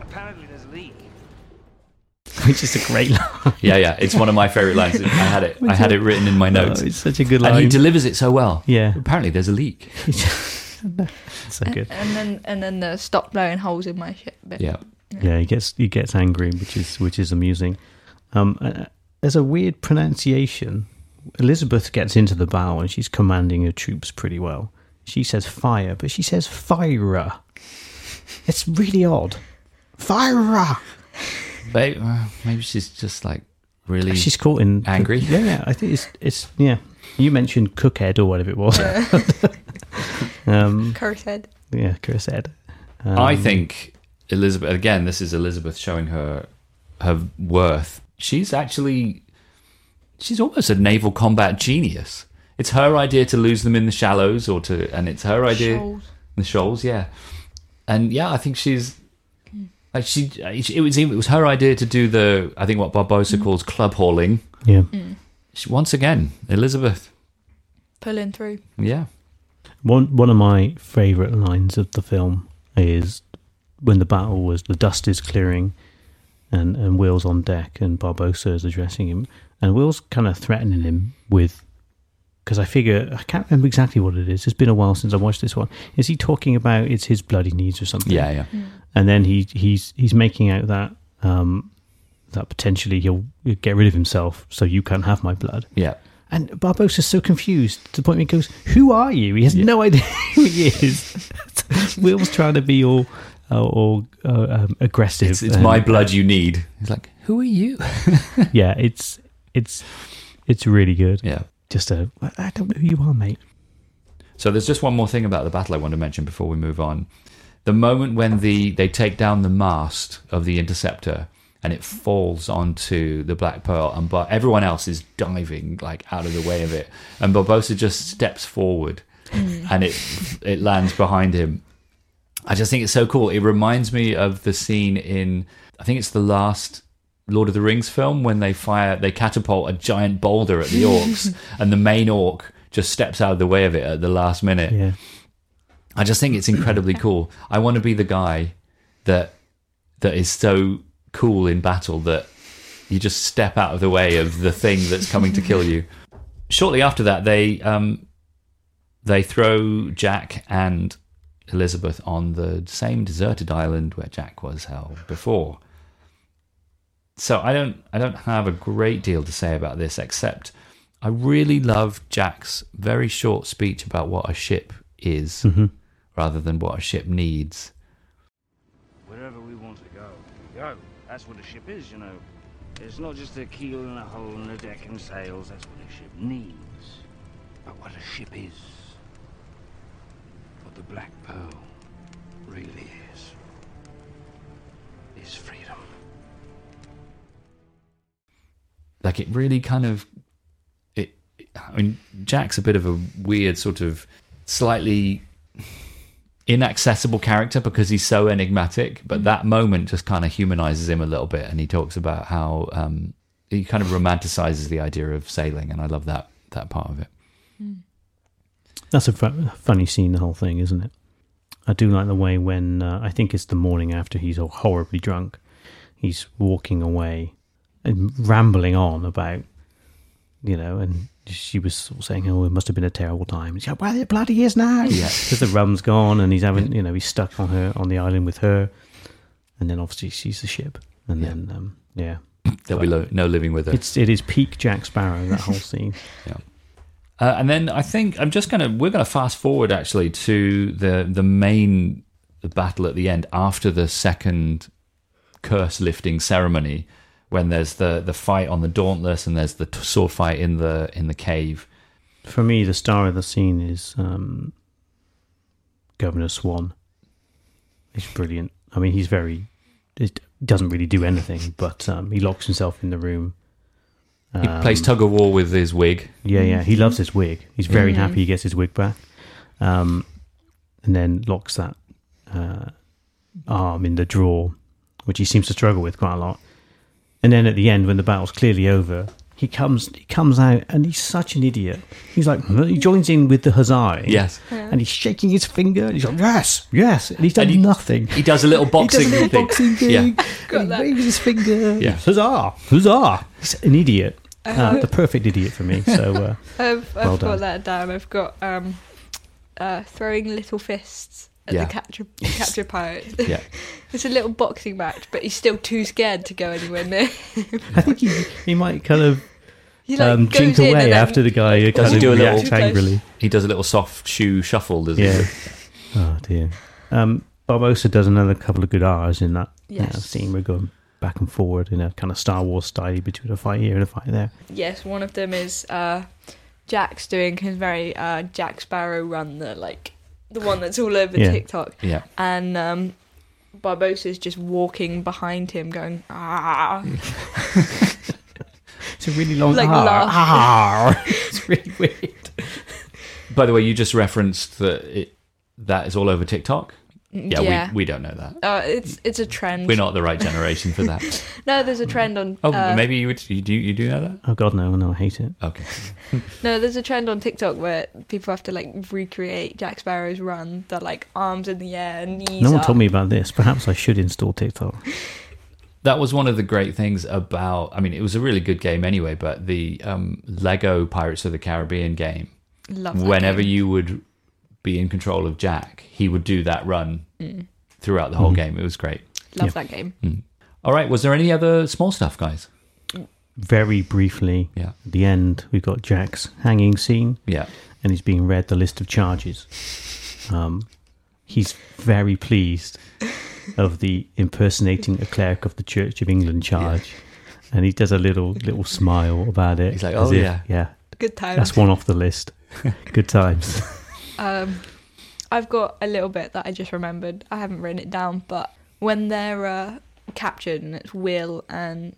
Apparently there's a leak. Which is a great line. Yeah, yeah, it's one of my favorite lines. I had it. I had it written in my notes, Oh, it's such a good line, and he delivers it so well. yeah, Apparently, there's a leak. so good. and then and then the stop blowing holes in my ship. Bit. Yeah, Yeah, he gets he gets angry, which is which is amusing. Um, uh, there's a weird pronunciation. Elizabeth gets into the bow and she's commanding her troops pretty well. She says fire, but she says fire. It's really odd. Fire. Maybe, uh, maybe she's just like really. She's caught in Angry? Yeah, yeah. I think it's it's yeah. You mentioned cookhead or whatever it was. um, Curse head. yeah, Chris said. Um, I think Elizabeth. Again, this is Elizabeth showing her her worth. She's actually she's almost a naval combat genius. It's her idea to lose them in the shallows, or to, and it's her idea Shoals. the shoals. Yeah, and yeah, I think she's like she. It was it was her idea to do the I think what Barbossa mm. calls club hauling. yeah. Mm. She, once again, Elizabeth. Pulling through. Yeah, One one of my favourite lines of the film is when the battle was the dust is clearing and, and Will's on deck and Barbossa is addressing him and Will's kind of threatening him with because I figure I can't remember exactly what it is. It's been a while since I watched this one. Is he talking about it's his bloody needs or something? yeah, yeah. And then he he's he's making out that um that potentially he'll get rid of himself so you can't have my blood. Yeah. And Barbossa's so confused to the point where he goes, Who are you? He has no idea who he is. Will's trying to be all, uh, all uh, um, aggressive. It's, it's and- my blood you need. He's like, who are you? Yeah, it's it's it's really good. Yeah. Just a I don't know who you are, mate. So there's just one more thing about the battle I want to mention before we move on. The moment when the they take down the mast of the interceptor and it falls onto the Black Pearl, and but everyone else is diving like out of the way of it, and Barbossa just steps forward, mm. and it it lands behind him. I just think it's so cool. It reminds me of the scene in I think it's the last Lord of the Rings film when they fire they catapult a giant boulder at the orcs and the main orc just steps out of the way of it at the last minute. Yeah. I just think it's incredibly cool. I want to be the guy that that is so cool in battle that you just step out of the way of the thing that's coming to kill you. Shortly after that, they um, they throw Jack and Elizabeth on the same deserted island where Jack was held before. So I don't I don't have a great deal to say about this except I really love Jack's very short speech about what a ship is mm-hmm. rather than what a ship needs. Wherever we want to go, we go. That's what a ship is, you know. It's not just a keel and a hull and a deck and sails. That's what a ship needs. But what a ship is, what the Black Pearl really is, is like it really kind of it i mean jack's a bit of a weird sort of slightly inaccessible character because he's so enigmatic but that moment just kind of humanizes him a little bit and he talks about how um he kind of romanticizes the idea of sailing and i love that that part of it. That's a fu- funny scene, the whole thing, isn't it? I do like the way when uh, I think it's the morning after he's all horribly drunk, he's walking away and rambling on about you know, and she was sort of saying, "Oh, it must have been a terrible time." And she's like, "Well, it bloody is now." Yeah. because the rum's gone, and he's having, you know, he's stuck on her on the island with her, and then obviously she's the ship, and Yeah. then um, yeah, There'll be lo- no living with her. it's it is peak Jack Sparrow that whole scene. Uh, and then I think I'm just gonna we're gonna fast forward actually to the the main battle at the end after the second curse lifting ceremony when there's the the fight on the Dauntless and there's the t- sword fight in the in the cave. For me, the star of the scene is um, Governor Swann. He's brilliant. I mean, he's very. He doesn't really do anything, but um, he locks himself in the room. He Um, plays tug of war with his wig. Yeah, yeah. He loves his wig. He's very Mhm. happy he gets his wig back. Um, and then locks that uh, arm in the drawer, which he seems to struggle with quite a lot. And then at the end, when the battle's clearly over, he comes he comes out and he's such an idiot. He's like he joins in with the huzzah. Yes, And he's shaking his finger. And he's like, yes, yes. And he's done And he- nothing. he does a little boxing He boxing does a little thing. boxing thing. Yeah. Got and he waves his finger. Yeah. Huzzah! Huzzah! He's an idiot. Uh, Uh, the perfect idiot for me. So uh, I've, I've Well got done. that down. I've got um, uh, throwing little fists at Yeah. the capture capture pirate. Yeah. it's a little boxing match, but he's still too scared to go anywhere near. I think he, he might kind of He like um, goes jink away and after the guy Does kind he of do a little- angrily. he does a little soft shoe shuffle. Does Yeah. he? Oh dear. Um, Barbossa does another couple of good R's in that you know, Yes. scene. We're going back and forward in a kind of Star Wars style between a fight here and a fight there. Yes, one of them is uh, Jack's doing his very uh, Jack Sparrow run, the like the one that's all over Yeah. TikTok, Yeah. and um, Barbossa's just walking behind him, going ah. It's a really long Like R. laugh. R. it's really weird. By the way, you just referenced that it, that is all over TikTok. Yeah, yeah. We, we don't know that. uh, it's it's a trend. We're not the right generation for that. No, there's a trend on. Oh, uh, maybe you, would, you do you do know that? Oh god, no, no, I hate it. Okay. No, there's a trend on TikTok where people have to like recreate Jack Sparrow's run. They're like arms in the air, knees. no one up. told me about this. Perhaps I should install TikTok. That was one of the great things about. I mean, it was a really good game anyway. But the um, Lego Pirates of the Caribbean game, Love that whenever game. you would be in control of Jack, he would do that run Mm. throughout the whole Mhm. game. It was great. love Yeah. that game. Mm. All right. Was there any other small stuff, guys? Very briefly, Yeah. at the end, we've got Jack's hanging scene. Yeah. and he's being read the list of charges. Um, he's very pleased of the impersonating a cleric of the Church of England charge, and he does a little little smile about it. He's like, as "Oh, yeah." yeah, Good time. that's one off the list. Good times. Um, I've got a little bit that I just remembered. I haven't written it down, but when they're uh, captured and it's Will and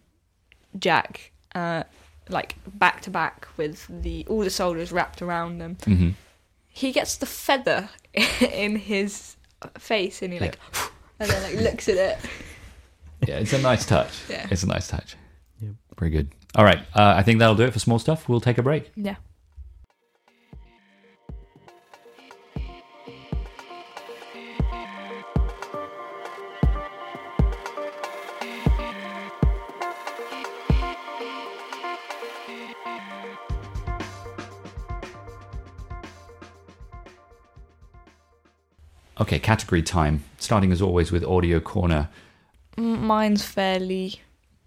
Jack, uh, like back to back with the all the soldiers wrapped around them, hmm he gets the feather in his face, and he like, and then like looks at it. Yeah. It's a nice touch. Yeah. It's a nice touch. Yep. Very good. All right. Uh, I think that'll do it for small stuff. We'll take a break. Yeah. Okay. Category time. Starting as always with audio corner. Mine's fairly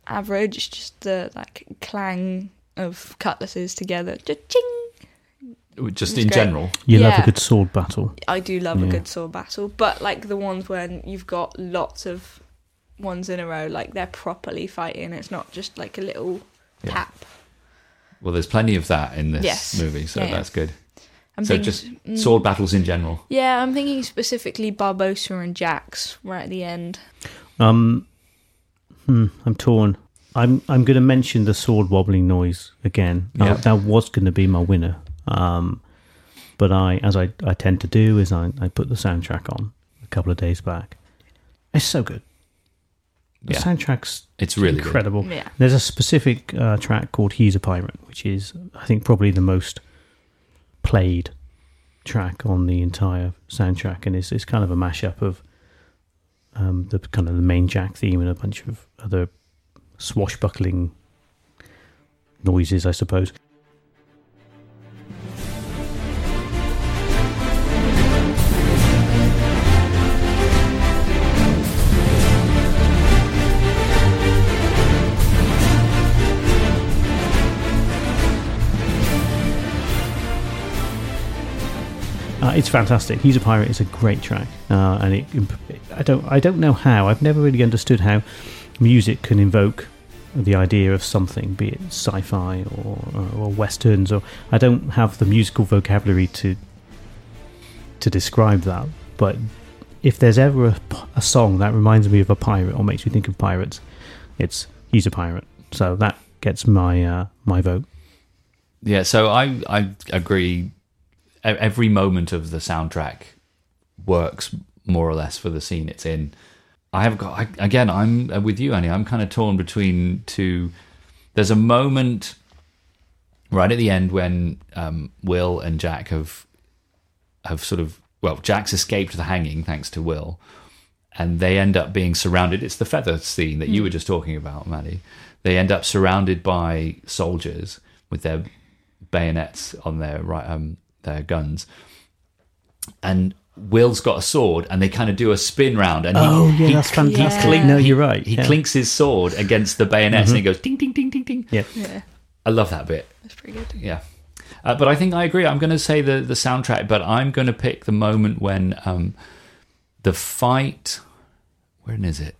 average. It's just the like clang of cutlasses together. Cha-ching! Just It's in great. general. You love a good sword battle. I do love a good sword battle, but like the ones when you've got lots of ones in a row, like they're properly fighting. It's not just like a little Yeah. tap. Well, there's plenty of that in this Yes. movie, so Yeah, yeah. that's good. I'm So thinking, just mm, Sword battles in general. Yeah, I'm thinking specifically Barbossa and Jax right at the end. Um, hmm, I'm torn. I'm I'm going to mention the sword wobbling noise again. That was going to be my winner. Um, but I, as I, I tend to do, is I, I put the soundtrack on a couple of days back. It's so good. The Yeah, soundtrack's it's really good. incredible. Yeah. There's a specific uh, track called "He's a Pirate," which is I think probably the most played track on the entire soundtrack, and it's it's kind of a mashup of um, the kind of the main Jack theme and a bunch of other swashbuckling noises, I suppose. Uh, it's fantastic. He's a pirate. It's a great track, uh, and it. I don't. I don't know how. I've never really understood how music can invoke the idea of something, be it sci-fi or uh, or westerns. Or I don't have the musical vocabulary to to describe that. But if there's ever a song that reminds me of a pirate or makes me think of pirates, it's "He's a Pirate." So that gets my uh, my vote. Yeah, so I I agree. Every moment of the soundtrack works more or less for the scene it's in. I have got I, again. I'm uh, with you, Annie. I'm kind of torn between two. There's a moment right at the end when um, Will and Jack have have sort of well, Jack's escaped the hanging thanks to Will, and they end up being surrounded. It's the feather scene that you were just talking about, Maddie. They end up surrounded by soldiers with their bayonets on their right um their guns, and Will's got a sword, and they kind of do a spin round, and he, Oh, yeah, he, that's he fantastic. clink- No, you're right, He yeah. Mm-hmm. clinks his sword against the bayonets, and he goes ding ding ding ding ding. Yeah. Yeah, I love that bit. that's pretty good. Yeah. Uh, but I think I agree. I'm going to say the, the soundtrack, but I'm going to pick the moment when um, the fight. Where is it?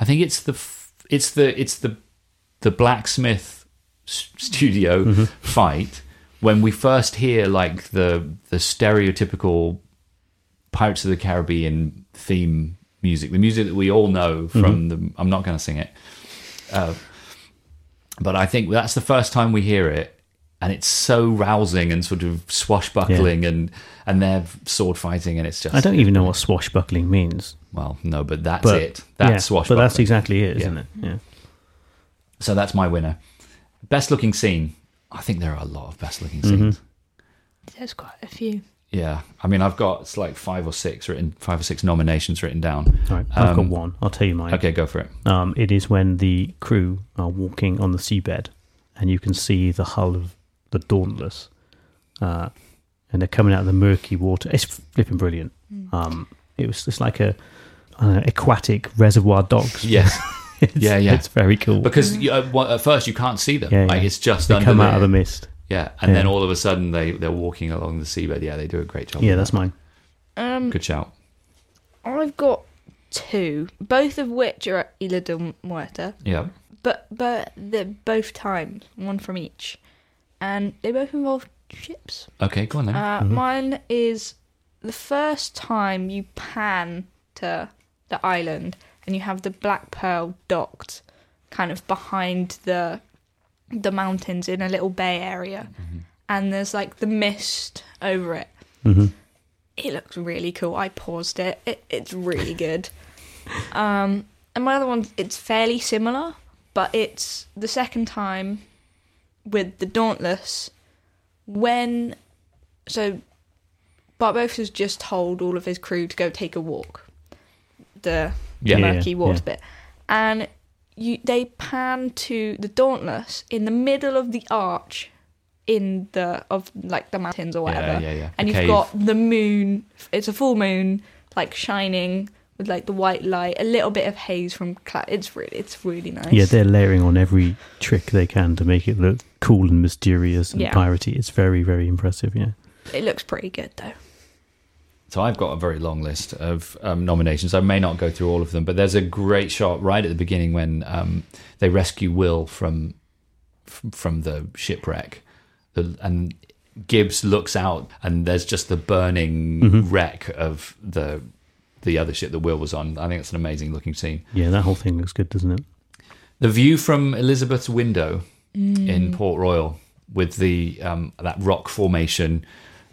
I think it's the f- it's the it's the the blacksmith s- studio fight when we first hear like the the stereotypical Pirates of the Caribbean theme music, the music that we all know from the. I'm not going to sing it, uh, but I think that's the first time we hear it, and it's so rousing and sort of swashbuckling, and and they're sword fighting, and it's just. I don't even know what swashbuckling means. Well, no, but that's But it. That's yeah, swashbuckling. But that's exactly it, isn't Yeah. it? Yeah. So that's my winner. Best looking scene. I think there are a lot of best looking Mm-hmm. scenes. There's quite a few. Yeah, I mean, I've got it's like five or six written, five or six nominations written down. All right. I've got Um, one. I'll tell you mine. Okay, go for it. Um, it is when the crew are walking on the seabed, and you can see the hull of the Dauntless, uh, and they're coming out of the murky water. It's flipping brilliant. Um, it was just like a uh, aquatic reservoir dogs. Yes, It's- Yeah, yeah. It's very cool. because you, uh, at first you can't see them. Yeah, Like it's just they under come there. out of the mist. Yeah, and then all of a sudden they they're walking along the seabed. Yeah, they do a great job. Yeah, that's that. mine. Um, good shout. I've got two, both of which are at Isla de Muerta, Yeah, but but they're both times, one from each, and they both involve ships. okay, go on then. Uh, Mm-hmm. Mine is the first time you pan to the island and you have the Black Pearl docked kind of behind the the mountains in a little bay area, and there's like the mist over it. hmm It looks really cool. I paused it. it it's really good. Um, and my other one, it's fairly similar, but it's the second time with the Dauntless when. So, Barbossa has just told all of his crew to go take a walk. The Yeah. Yeah, murky yeah, water yeah. bit. And you they pan to the Dauntless in the middle of the arch in the of like the mountains or Yeah, whatever yeah, yeah. and The you've cave. got the moon it's a full moon like shining with like the white light a little bit of haze from cloud it's really it's really nice Yeah, they're layering on every trick they can to make it look cool and mysterious and Yeah. piratey. It's very, very impressive. Yeah. it looks pretty good though So I've got a very long list of um, nominations. I may not go through all of them, but there's a great shot right at the beginning when um, they rescue Will from from the shipwreck, and Gibbs looks out, and there's just the burning Mhm. wreck of the the other ship that Will was on. I think it's an amazing looking scene. Yeah, that whole thing looks good, doesn't it? The view from Elizabeth's window Mm. in Port Royal with the um, that rock formation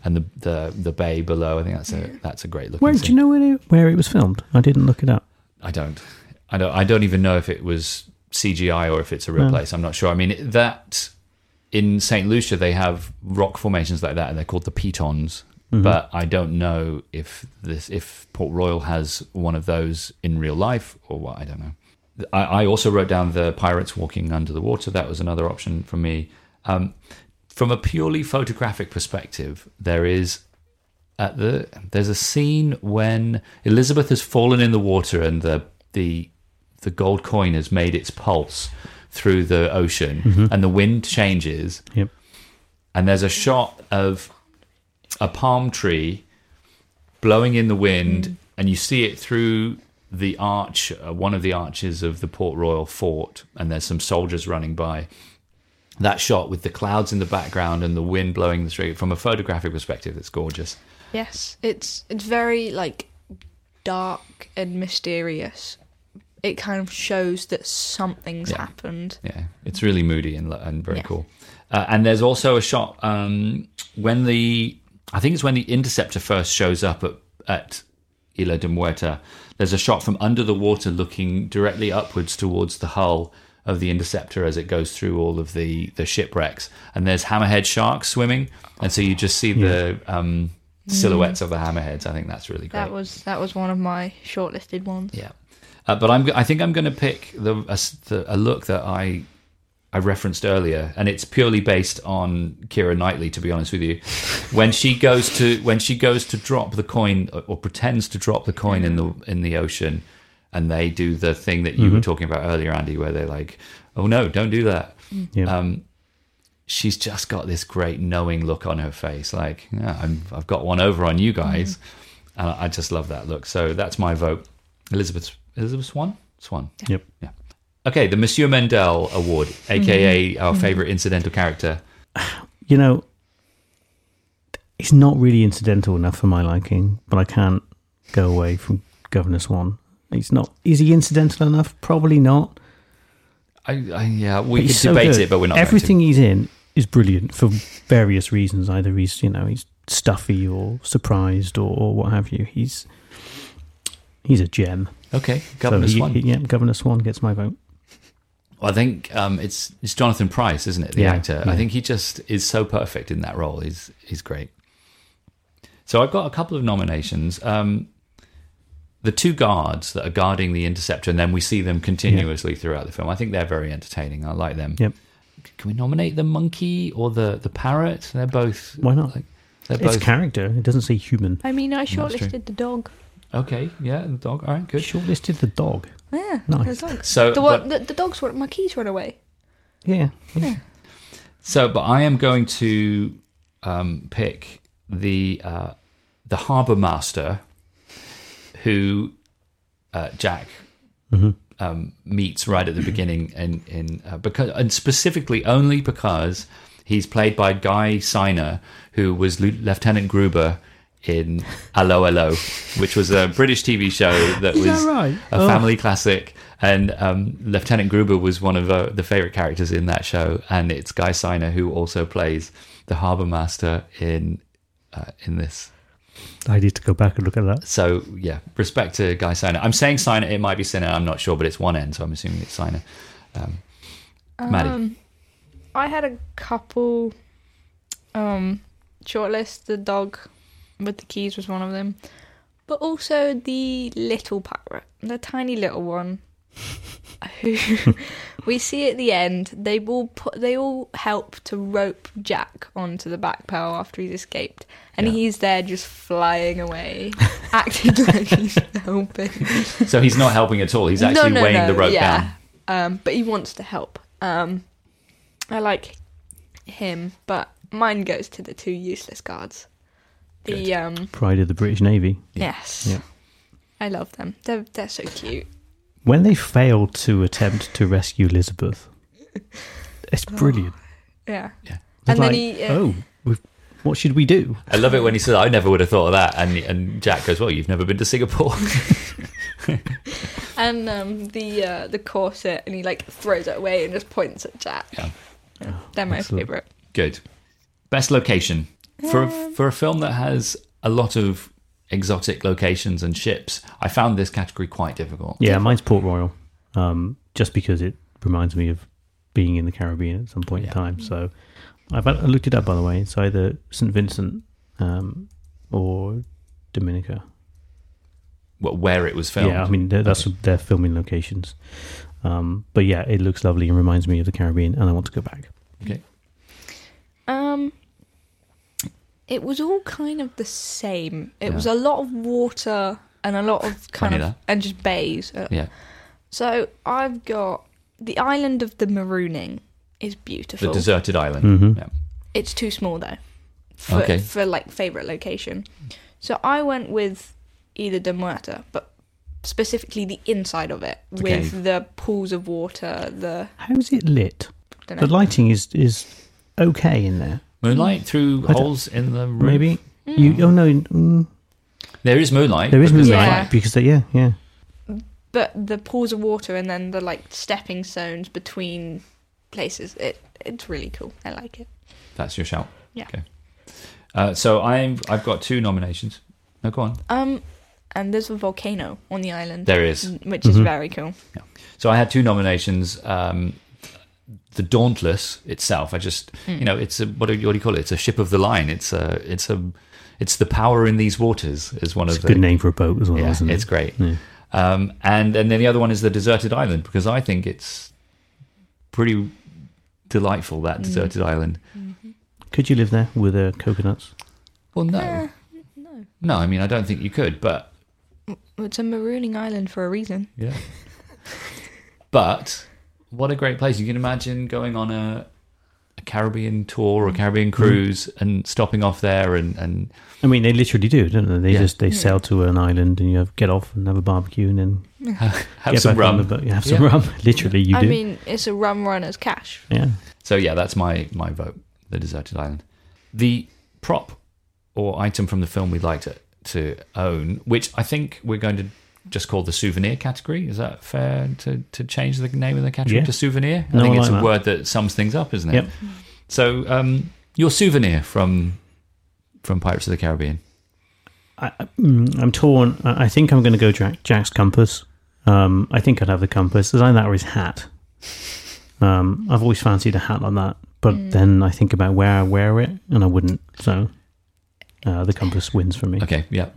and the, the the bay below. I think that's a that's a great looking. Where scene. do you know where it, where it was filmed? I didn't look it up. I don't. I don't. I don't even know if it was CGI or if it's a real No. place. I'm not sure. I mean that in Saint Lucia they have rock formations like that, and they're called the pitons. Mhm. But I don't know if this if Port Royal has one of those in real life or what. I don't know. I, I also wrote down the pirates walking under the water. That was another option for me. Um, from a purely photographic perspective, there is at the there's a scene when Elizabeth has fallen in the water and the the the gold coin has made its pulse through the ocean and the wind changes Yep. and there's a shot of a palm tree blowing in the wind, Mm. and you see it through the arch, uh, one of the arches of the Port Royal fort, and there's some soldiers running by. That shot with the clouds in the background and the wind blowing the street from a photographic perspective, it's gorgeous. Yes, it's it's very like dark and mysterious. It kind of shows that something's Yeah. happened. Yeah, it's really moody and and very Yeah. cool. Uh, and there's also a shot um, when the I think it's when the interceptor first shows up at at Isla de Muerta. There's a shot from under the water, looking directly upwards towards the hull of the interceptor as it goes through all of the the shipwrecks. And there's hammerhead sharks swimming, and so you just see the um, silhouettes of the hammerheads. I think that's really great. That was that was one of my shortlisted ones. Yeah, uh, but I'm. I think I'm going to pick the a, s- the a look that I I referenced earlier, and it's purely based on Keira Knightley. To be honest with you, when she goes to when she goes to drop the coin or, or pretends to drop the coin in the in the ocean, and they do the thing that you were mm-hmm. talking about earlier, Andy, where they're like, "Oh no, don't do that." Mm. Yeah. Um, she's just got this great knowing look on her face, like yeah, I'm, I've got one over on you mm-hmm. guys, and I I just love that look. So that's my vote, Elizabeth Elizabeth Swann Swann. Yep. Yeah. Okay, the Monsieur Mendel Award, mm-hmm. aka our favorite incidental character. You know, it's not really incidental enough for my liking, but I can't go away from Governor Swann. He's not. Is he incidental enough? Probably not. I, I yeah, we could so debate good. it, but we're not. Everything he's in is brilliant for various reasons. Either he's you know he's stuffy or surprised or, or what have you. He's he's a gem. Okay, Governor so he, Swann. he- yeah, Governor Swann gets my vote. Well, I think um, it's it's Jonathan Pryce, isn't it? The Yeah, actor. I think he just is so perfect in that role. He's he's great. So I've got a couple of nominations. Um, the two guards that are guarding the interceptor, and then we see them continuously throughout the film. I think they're very entertaining. I like them. Yep. Can we nominate the monkey or the the parrot? They're both. Why not? Like, they're It's both character. It doesn't say human. I mean, I shortlisted the dog. okay. Yeah, the dog. All right, good. Shortlisted the dog. Yeah, Nice. the dog. So, The but- the, the dog's one. My keys run away. Yeah. So, but I am going to um, pick the uh, the harbour master, who uh, Jack um, meets right at the beginning, in in uh, because and specifically only because he's played by Guy Siner, who was Lieu- Lieutenant Gruber in Allo Allo, which was a British TV show that was that right? a Oh. family classic. And um, Lieutenant Gruber was one of uh, the favorite characters in that show, and it's Guy Siner who also plays the harbour master in uh, in this. I need to go back and look at that. So yeah, respect to Guy Siner. I'm saying Siner. It might be Sinner. I'm not sure, but it's one end, so I'm assuming it's Siner. Um, Maddie. Um, I had a couple um shortlist. The dog with the keys was one of them, but also the little pirate, the tiny little one. Who we see at the end? They all put. They all help to rope Jack onto the Black Pearl after he's escaped, and Yeah. he's there just flying away, acting like he's helping. so he's not helping at all. He's actually no, no, weighing no, the rope yeah. down. Um, but he wants to help. Um, I like him, but mine goes to the two useless guards. The um, Pride of the British Navy. yes, Yeah. I love them. They're they're so cute. When they failed to attempt to rescue Elizabeth, it's brilliant. Yeah, Yeah. It's And then he, uh, oh, we've, what should we do? I love it when he says, "I never would have thought of that," and and Jack goes, "Well, you've never been to Singapore." and um, the uh, the corset, and he like throws it away and just points at Jack. Yeah. Yeah, They're my excellent. favorite. Good. Best location for for a film that has a lot of exotic locations and ships. I found this category quite difficult. Yeah, mine's Port Royal, um, just because it reminds me of being in the Caribbean at some point Yeah. in time. So I've I looked it up, by the way. It's either St. Vincent um, or Dominica. Wh- Where it was filmed. Yeah, I mean, that's Okay. their filming locations. Um, but yeah, it looks lovely and reminds me of the Caribbean, and I want to go back. Okay. Um, it was all kind of the same. It Yeah. was a lot of water and a lot of kind Funny of that. and just bays. Uh, Yeah. So I've got the island of the marooning is beautiful. The deserted island. Mhm. Yeah. It's too small though. For, Okay. For like favorite location. So I went with Isla de Muerta, but specifically the inside of it The with cave. the pools of water. The How's it lit? The lighting is is okay in there. Moonlight through I don't- holes in the roof. Maybe you. Oh no, mm, There is moonlight. there is because moonlight Yeah. because they, yeah, yeah. but the pools of water and then the like stepping stones between places. It it's really cool. I like it. That's your shout. Yeah. Okay. Uh, so I'm. I've got two nominations. No, go on. Um, and there's a volcano on the island. There is. which is Mhm. very cool. So I had two nominations. Um, the Dauntless itself. I just, Hmm. you know, it's a what do, you, what do you call it? It's a ship of the line. It's a, it's a, it's the power in these waters. Is one It's of a the good name for a boat as well, Yeah, isn't it? it's great. Yeah. Um, and and then the other one is the deserted island because I think it's pretty delightful that Mm. deserted island. Could you live there with uh, coconuts? Well, no, Eh, no, no. I mean, I don't think you could, but it's a marooning island for a reason. yeah. but what a great place! You can imagine going on a, a Caribbean tour or Caribbean cruise and stopping off there and and I mean, they literally do, don't they? They Yeah. just they Yeah. sail to an island and you have get off and have a barbecue and then have some back the rum. boat. You have some Yeah. rum. Literally, you I do. I mean, it's a rum runner's cache. yeah. So yeah, that's my my vote. The deserted island. The prop or item from the film we'd like to to own, which I think we're going to just called the souvenir category. Is that fair to to change the name of the category Yeah. to souvenir? I No, think I it's a that. word that sums things up, isn't it? Yep. So um, your souvenir from from Pirates of the Caribbean. I, I- mm, I'm torn. I I think I'm going to go Jack, Jack's compass. Um, I think I'd have the compass. There's either that or his hat. Um, I've always fancied a hat like that, but Mm. then I think about where I wear it, and I wouldn't. So uh, the compass wins for me. Okay, yeah.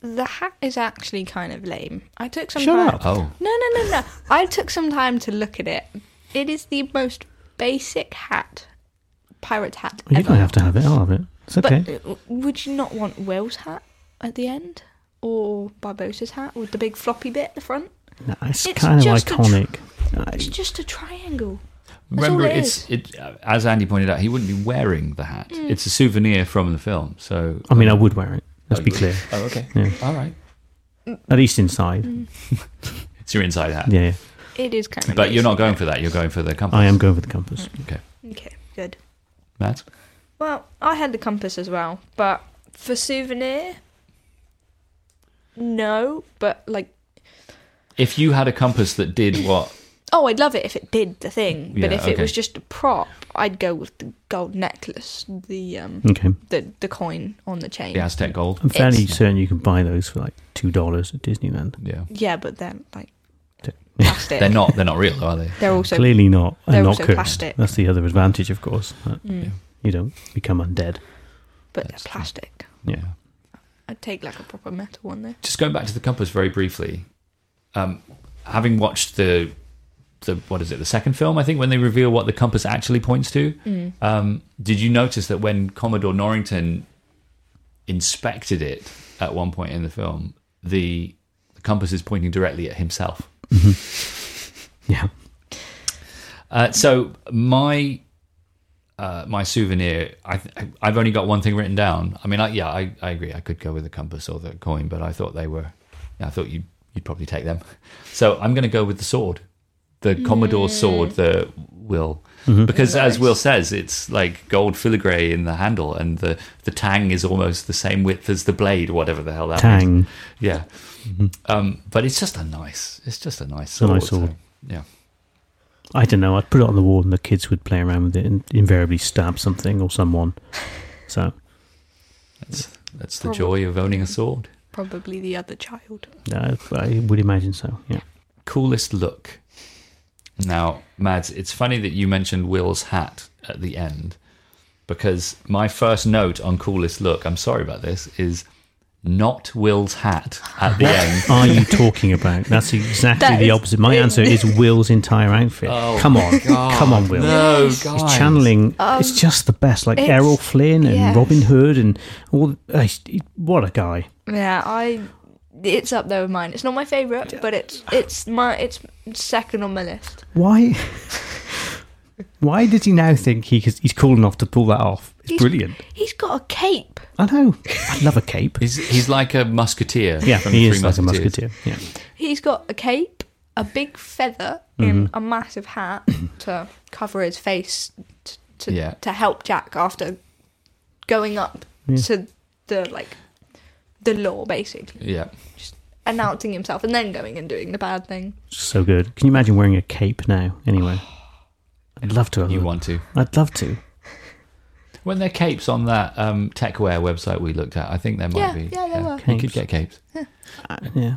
The hat is actually kind of lame. I took some Shut time. up. Oh, No, no, no, no. I took some time to look at it. It is the most basic hat, pirate hat You ever. don't have to have it. I'll have it. It's okay. But uh, would you not want Will's hat at the end, or Barbossa's hat with the big floppy bit at the front? Nah, it's, it's kind of just a tr- iconic. It's just a triangle. That's remember, it it's it as Andy pointed out, he wouldn't be wearing the hat. It's a souvenir from the film. So I mean, I would wear it. Let's Oh, be clear. Oh, okay. Yeah. All right. At least inside. Mm. It's your inside hat. Yeah, yeah. It is kind of. But you're not going for that. You're going for the compass. I am going for the compass. Okay. Okay, good. Matt? Well, I had the compass as well, but for souvenir, no. But like, If you had a compass that did what? Oh, I'd love it if it did the thing. But Yeah, if it okay. was just a prop, I'd go with the gold necklace, the um, Okay. the the coin on the chain. The Aztec gold. I'm fairly It's- certain you can buy those for like two dollars at Disneyland. Yeah. Yeah, but they're like plastic. They're not. They're not real, are they? They're also Clearly not. And they're not also cursed. plastic. That's the other advantage, of course. that Mm, You don't become undead. but they're That's true. plastic. Yeah. I'd take like a proper metal one though. Just going back to the compass very briefly. Um, having watched the the what is it? The second film, I think, when they reveal what the compass actually points to. Mm. Um, did you notice that when Commodore Norrington inspected it at one point in the film, the, the compass is pointing directly at himself? Yeah. Uh, so my uh, my souvenir, I, I've only got one thing written down. I mean, I, yeah, I, I agree. I could go with the compass or the coin, but I thought they were. I thought you you'd probably take them. So I'm going to go with the sword, the Commodore sword, the Will, because as Will says, it's like gold filigree in the handle, and the the tang is almost the same width as the blade, whatever the hell that means. Tang. Yeah. Um, but it's just a nice. It's just a nice a sword. nice sword. so, yeah. I don't know. I'd put it on the wall and the kids would play around with it and invariably stab something or someone. So, That's that's the joy of owning a sword. Probably the other child. uh, I would imagine so. Yeah. Coolest look. Now, Mads, it's funny that you mentioned Will's hat at the end because my first note on coolest look, I'm sorry about this, is not Will's hat at the end. Are you talking about? That's exactly That the opposite. My answer is Will's entire outfit. Oh come on, God, come on, Will. No, Yes. guys. He's channeling. Um, it's just the best, like Errol Flynn and yes. Robin Hood and all. Uh, what a guy! Yeah, I. It's up there with mine. It's not my favorite, but it's it's my it's second on my list. Why? Why does he now think he he's cool enough to pull that off? It's He's- brilliant. He's got a cape. I know. I love a cape. He's he's like a musketeer. Yeah, from he Three is like a Musketeers. musketeer. Yeah. He's got a cape, a big feather Mm-hmm. in a massive hat to cover his face t- to Yeah. to help Jack after going up Yeah. to the like the law basically, Yeah. Just announcing himself and then going and doing the bad thing. So good. Can you imagine wearing a cape now? Anyway, I'd love to. You want to? I'd love to. When there are capes on that um, techwear website we looked at, I think there might Yeah, be. yeah, there were. You could get capes. Uh, yeah.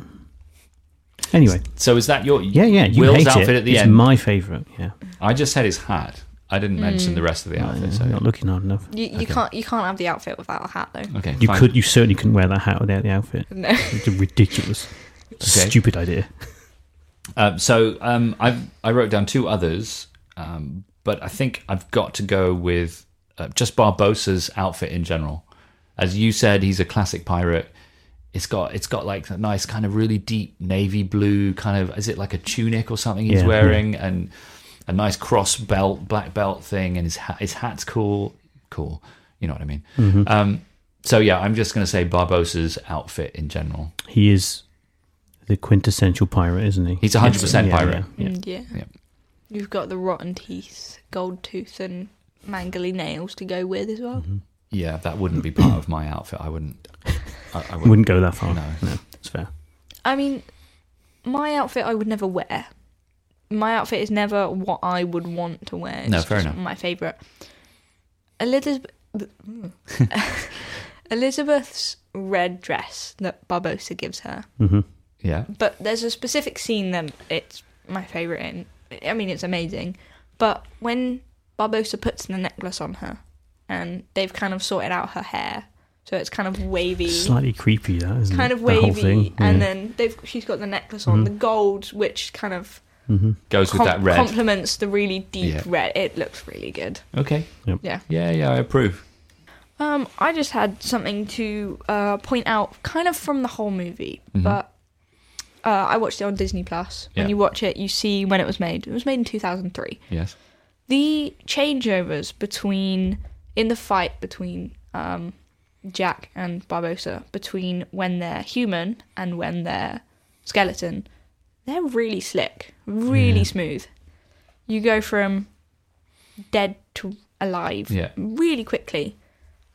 Anyway, So is that your yeah, yeah. You Will's hate outfit it. at the it's end? my favourite. Yeah. I just said his hat. I didn't mention the rest of the outfit. So not looking hard enough. You, you Okay. can't you can't have the outfit without a hat though. okay, You fine. could. You certainly couldn't wear that hat without the outfit. No. It's a ridiculous, stupid idea. Um, so um, I I wrote down two others, um, but I think I've got to go with uh, just Barbossa's outfit in general. As you said, he's a classic pirate. It's got it's got like a nice kind of really deep navy blue kind of is it like a tunic or something he's Yeah, wearing and a nice cross belt black belt thing and his hat his hat's cool cool you know what I mean. Mm-hmm. Um, so yeah, I'm just going to say Barbossa's outfit in general. He is the quintessential pirate, isn't he? He's 100% pirate. Yeah, yeah. Mm, yeah. Yeah. You've got the rotten teeth, gold tooth, and mangly nails to go with as well. Mm-hmm. Yeah, that wouldn't be part of my outfit. I wouldn't. I, I Wouldn't go that far. No. no, it's fair. I mean, my outfit I would never wear. My outfit is never what I would want to wear. It's No, fair just enough. My favorite. Elizabeth. Elizabeth's red dress that Barbossa gives her. hmm Yeah. But there's a specific scene that it's my favorite in. I mean, it's amazing. But when Barbossa puts the necklace on her, and they've kind of sorted out her hair, so it's kind of wavy, Slightly creepy, that isn't kind it? of wavy, thing. and then they've she's got the necklace on, Mhm. the gold, which kind of Mhm. Goes with that red. complements the really deep Yeah. red. It looks really good. okay. Yeah. Yeah, yeah, I approve. Um, I just had something to uh, point out, kind of from the whole movie, Mhm. but uh, I watched it on Disney Plus. When Yeah. you watch it, you see when it was made. It was made in 2003. Yes. The changeovers between in the fight between um, Jack and Barbossa, between when they're human and when they're skeleton, they're really slick, really Yeah. smooth. You go from dead to alive Yeah. really quickly.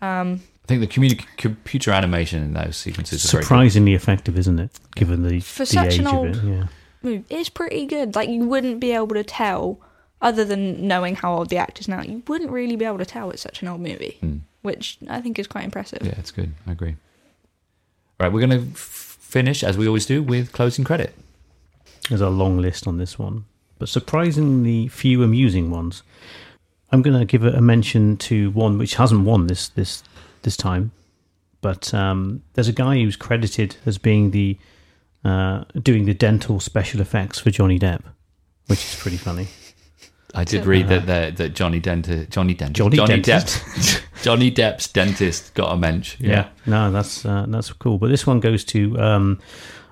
Um, I think the communi- computer animation in those sequences is very good. Surprisingly effective, isn't it? Given the, For the such age an of old- it. Yeah. move is pretty good. Like you wouldn't be able to tell, other than knowing how old the actor's now, you wouldn't really be able to tell it's such an old movie, Mm. which I think is quite impressive. Yeah, it's good. I agree. Right, we're going to f- finish, as we always do, with closing credit. There's a long list on this one, but surprisingly few amusing ones. I'm going to give a, mention to one which hasn't won this this this time, but um, there's a guy who's credited as being the uh, doing the dental special effects for Johnny Depp, which is pretty funny. I did read that the, that Johnny Dentist, Johnny Dentist, Johnny Johnny Depp, Johnny Depp's dentist got a mensch. Yeah, no, that's uh, that's cool. But this one goes to um,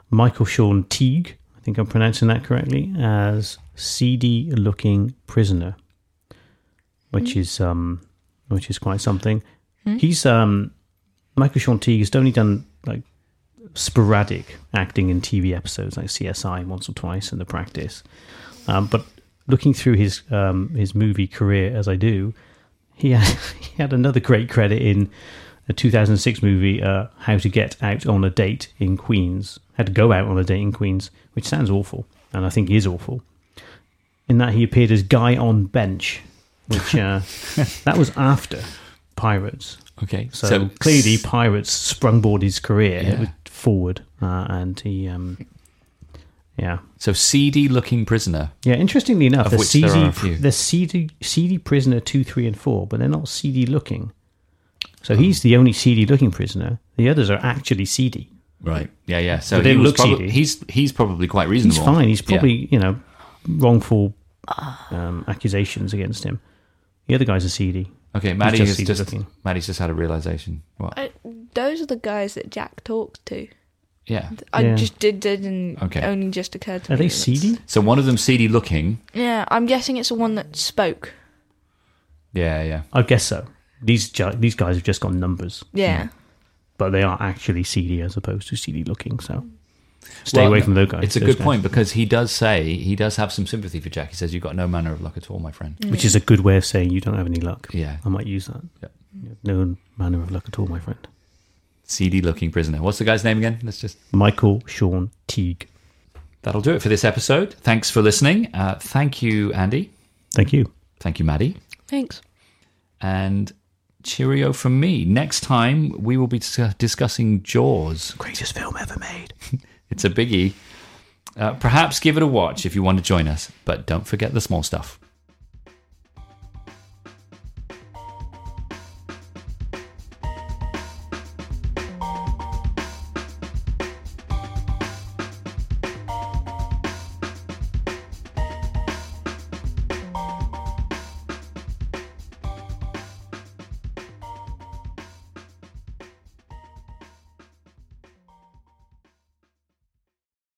Michael Sean Teague. I think I'm pronouncing that correctly as seedy looking prisoner, which is um, which is quite something. Hmm? He's um, Michael Sean Teague has only done like sporadic acting in TV episodes like CSI once or twice in the practice, um, but looking through his um, his movie career as I do, he had, he had another great credit in a 2006 movie, uh, How to Get Out on a Date in Queens. Had to go out on a date in Queens, which sounds awful, and I think is awful. In that, he appeared as Guy on Bench, which uh, that was after Pirates. Okay, So, clearly, Pirates sprungboard his career Yeah. forward, uh, and he, um, yeah, so seedy looking prisoner. yeah. Interestingly enough, Of the which there are a few. the CD, CD prisoner two, three, and four, but they're not seedy looking. So he's the only seedy looking prisoner. The others are actually seedy. Right. Yeah, yeah. So But they he was look prob- seedy. he's he's probably quite reasonable. He's fine. He's Yeah. probably you know wrongful um, accusations against him. The other guys are seedy. Okay, Maddie just has seedy just looking. Maddie's just had a realization. What? I, those are the guys that Jack talks to. Yeah. I Yeah. just did didn't Okay. only just occurred to me. Are me. they that seedy? So one of them seedy looking. Yeah, I'm guessing it's the one that spoke. Yeah, yeah. I guess so. These ju- these guys have just got numbers. Yeah. but they are actually seedy as opposed to seedy looking. So stay Well, away from those guys. It's a good guys. point because he does say he does have some sympathy for Jack. He says you've got no manner of luck at all, my friend. which is a good way of saying you don't have any luck. Yeah, I might use that. Yeah. No manner of luck at all, my friend. seedy looking prisoner. What's the guy's name again? Let's just Michael Sean Teague. that'll do it for this episode. Thanks for listening. Uh, thank you, Andy. Thank you. Thank you, Maddie. Thanks. And cheerio from me. Next time we will be dis- discussing Jaws. Greatest film ever made. It's a biggie. Uh, perhaps give it a watch if you want to join us, but don't forget the small stuff.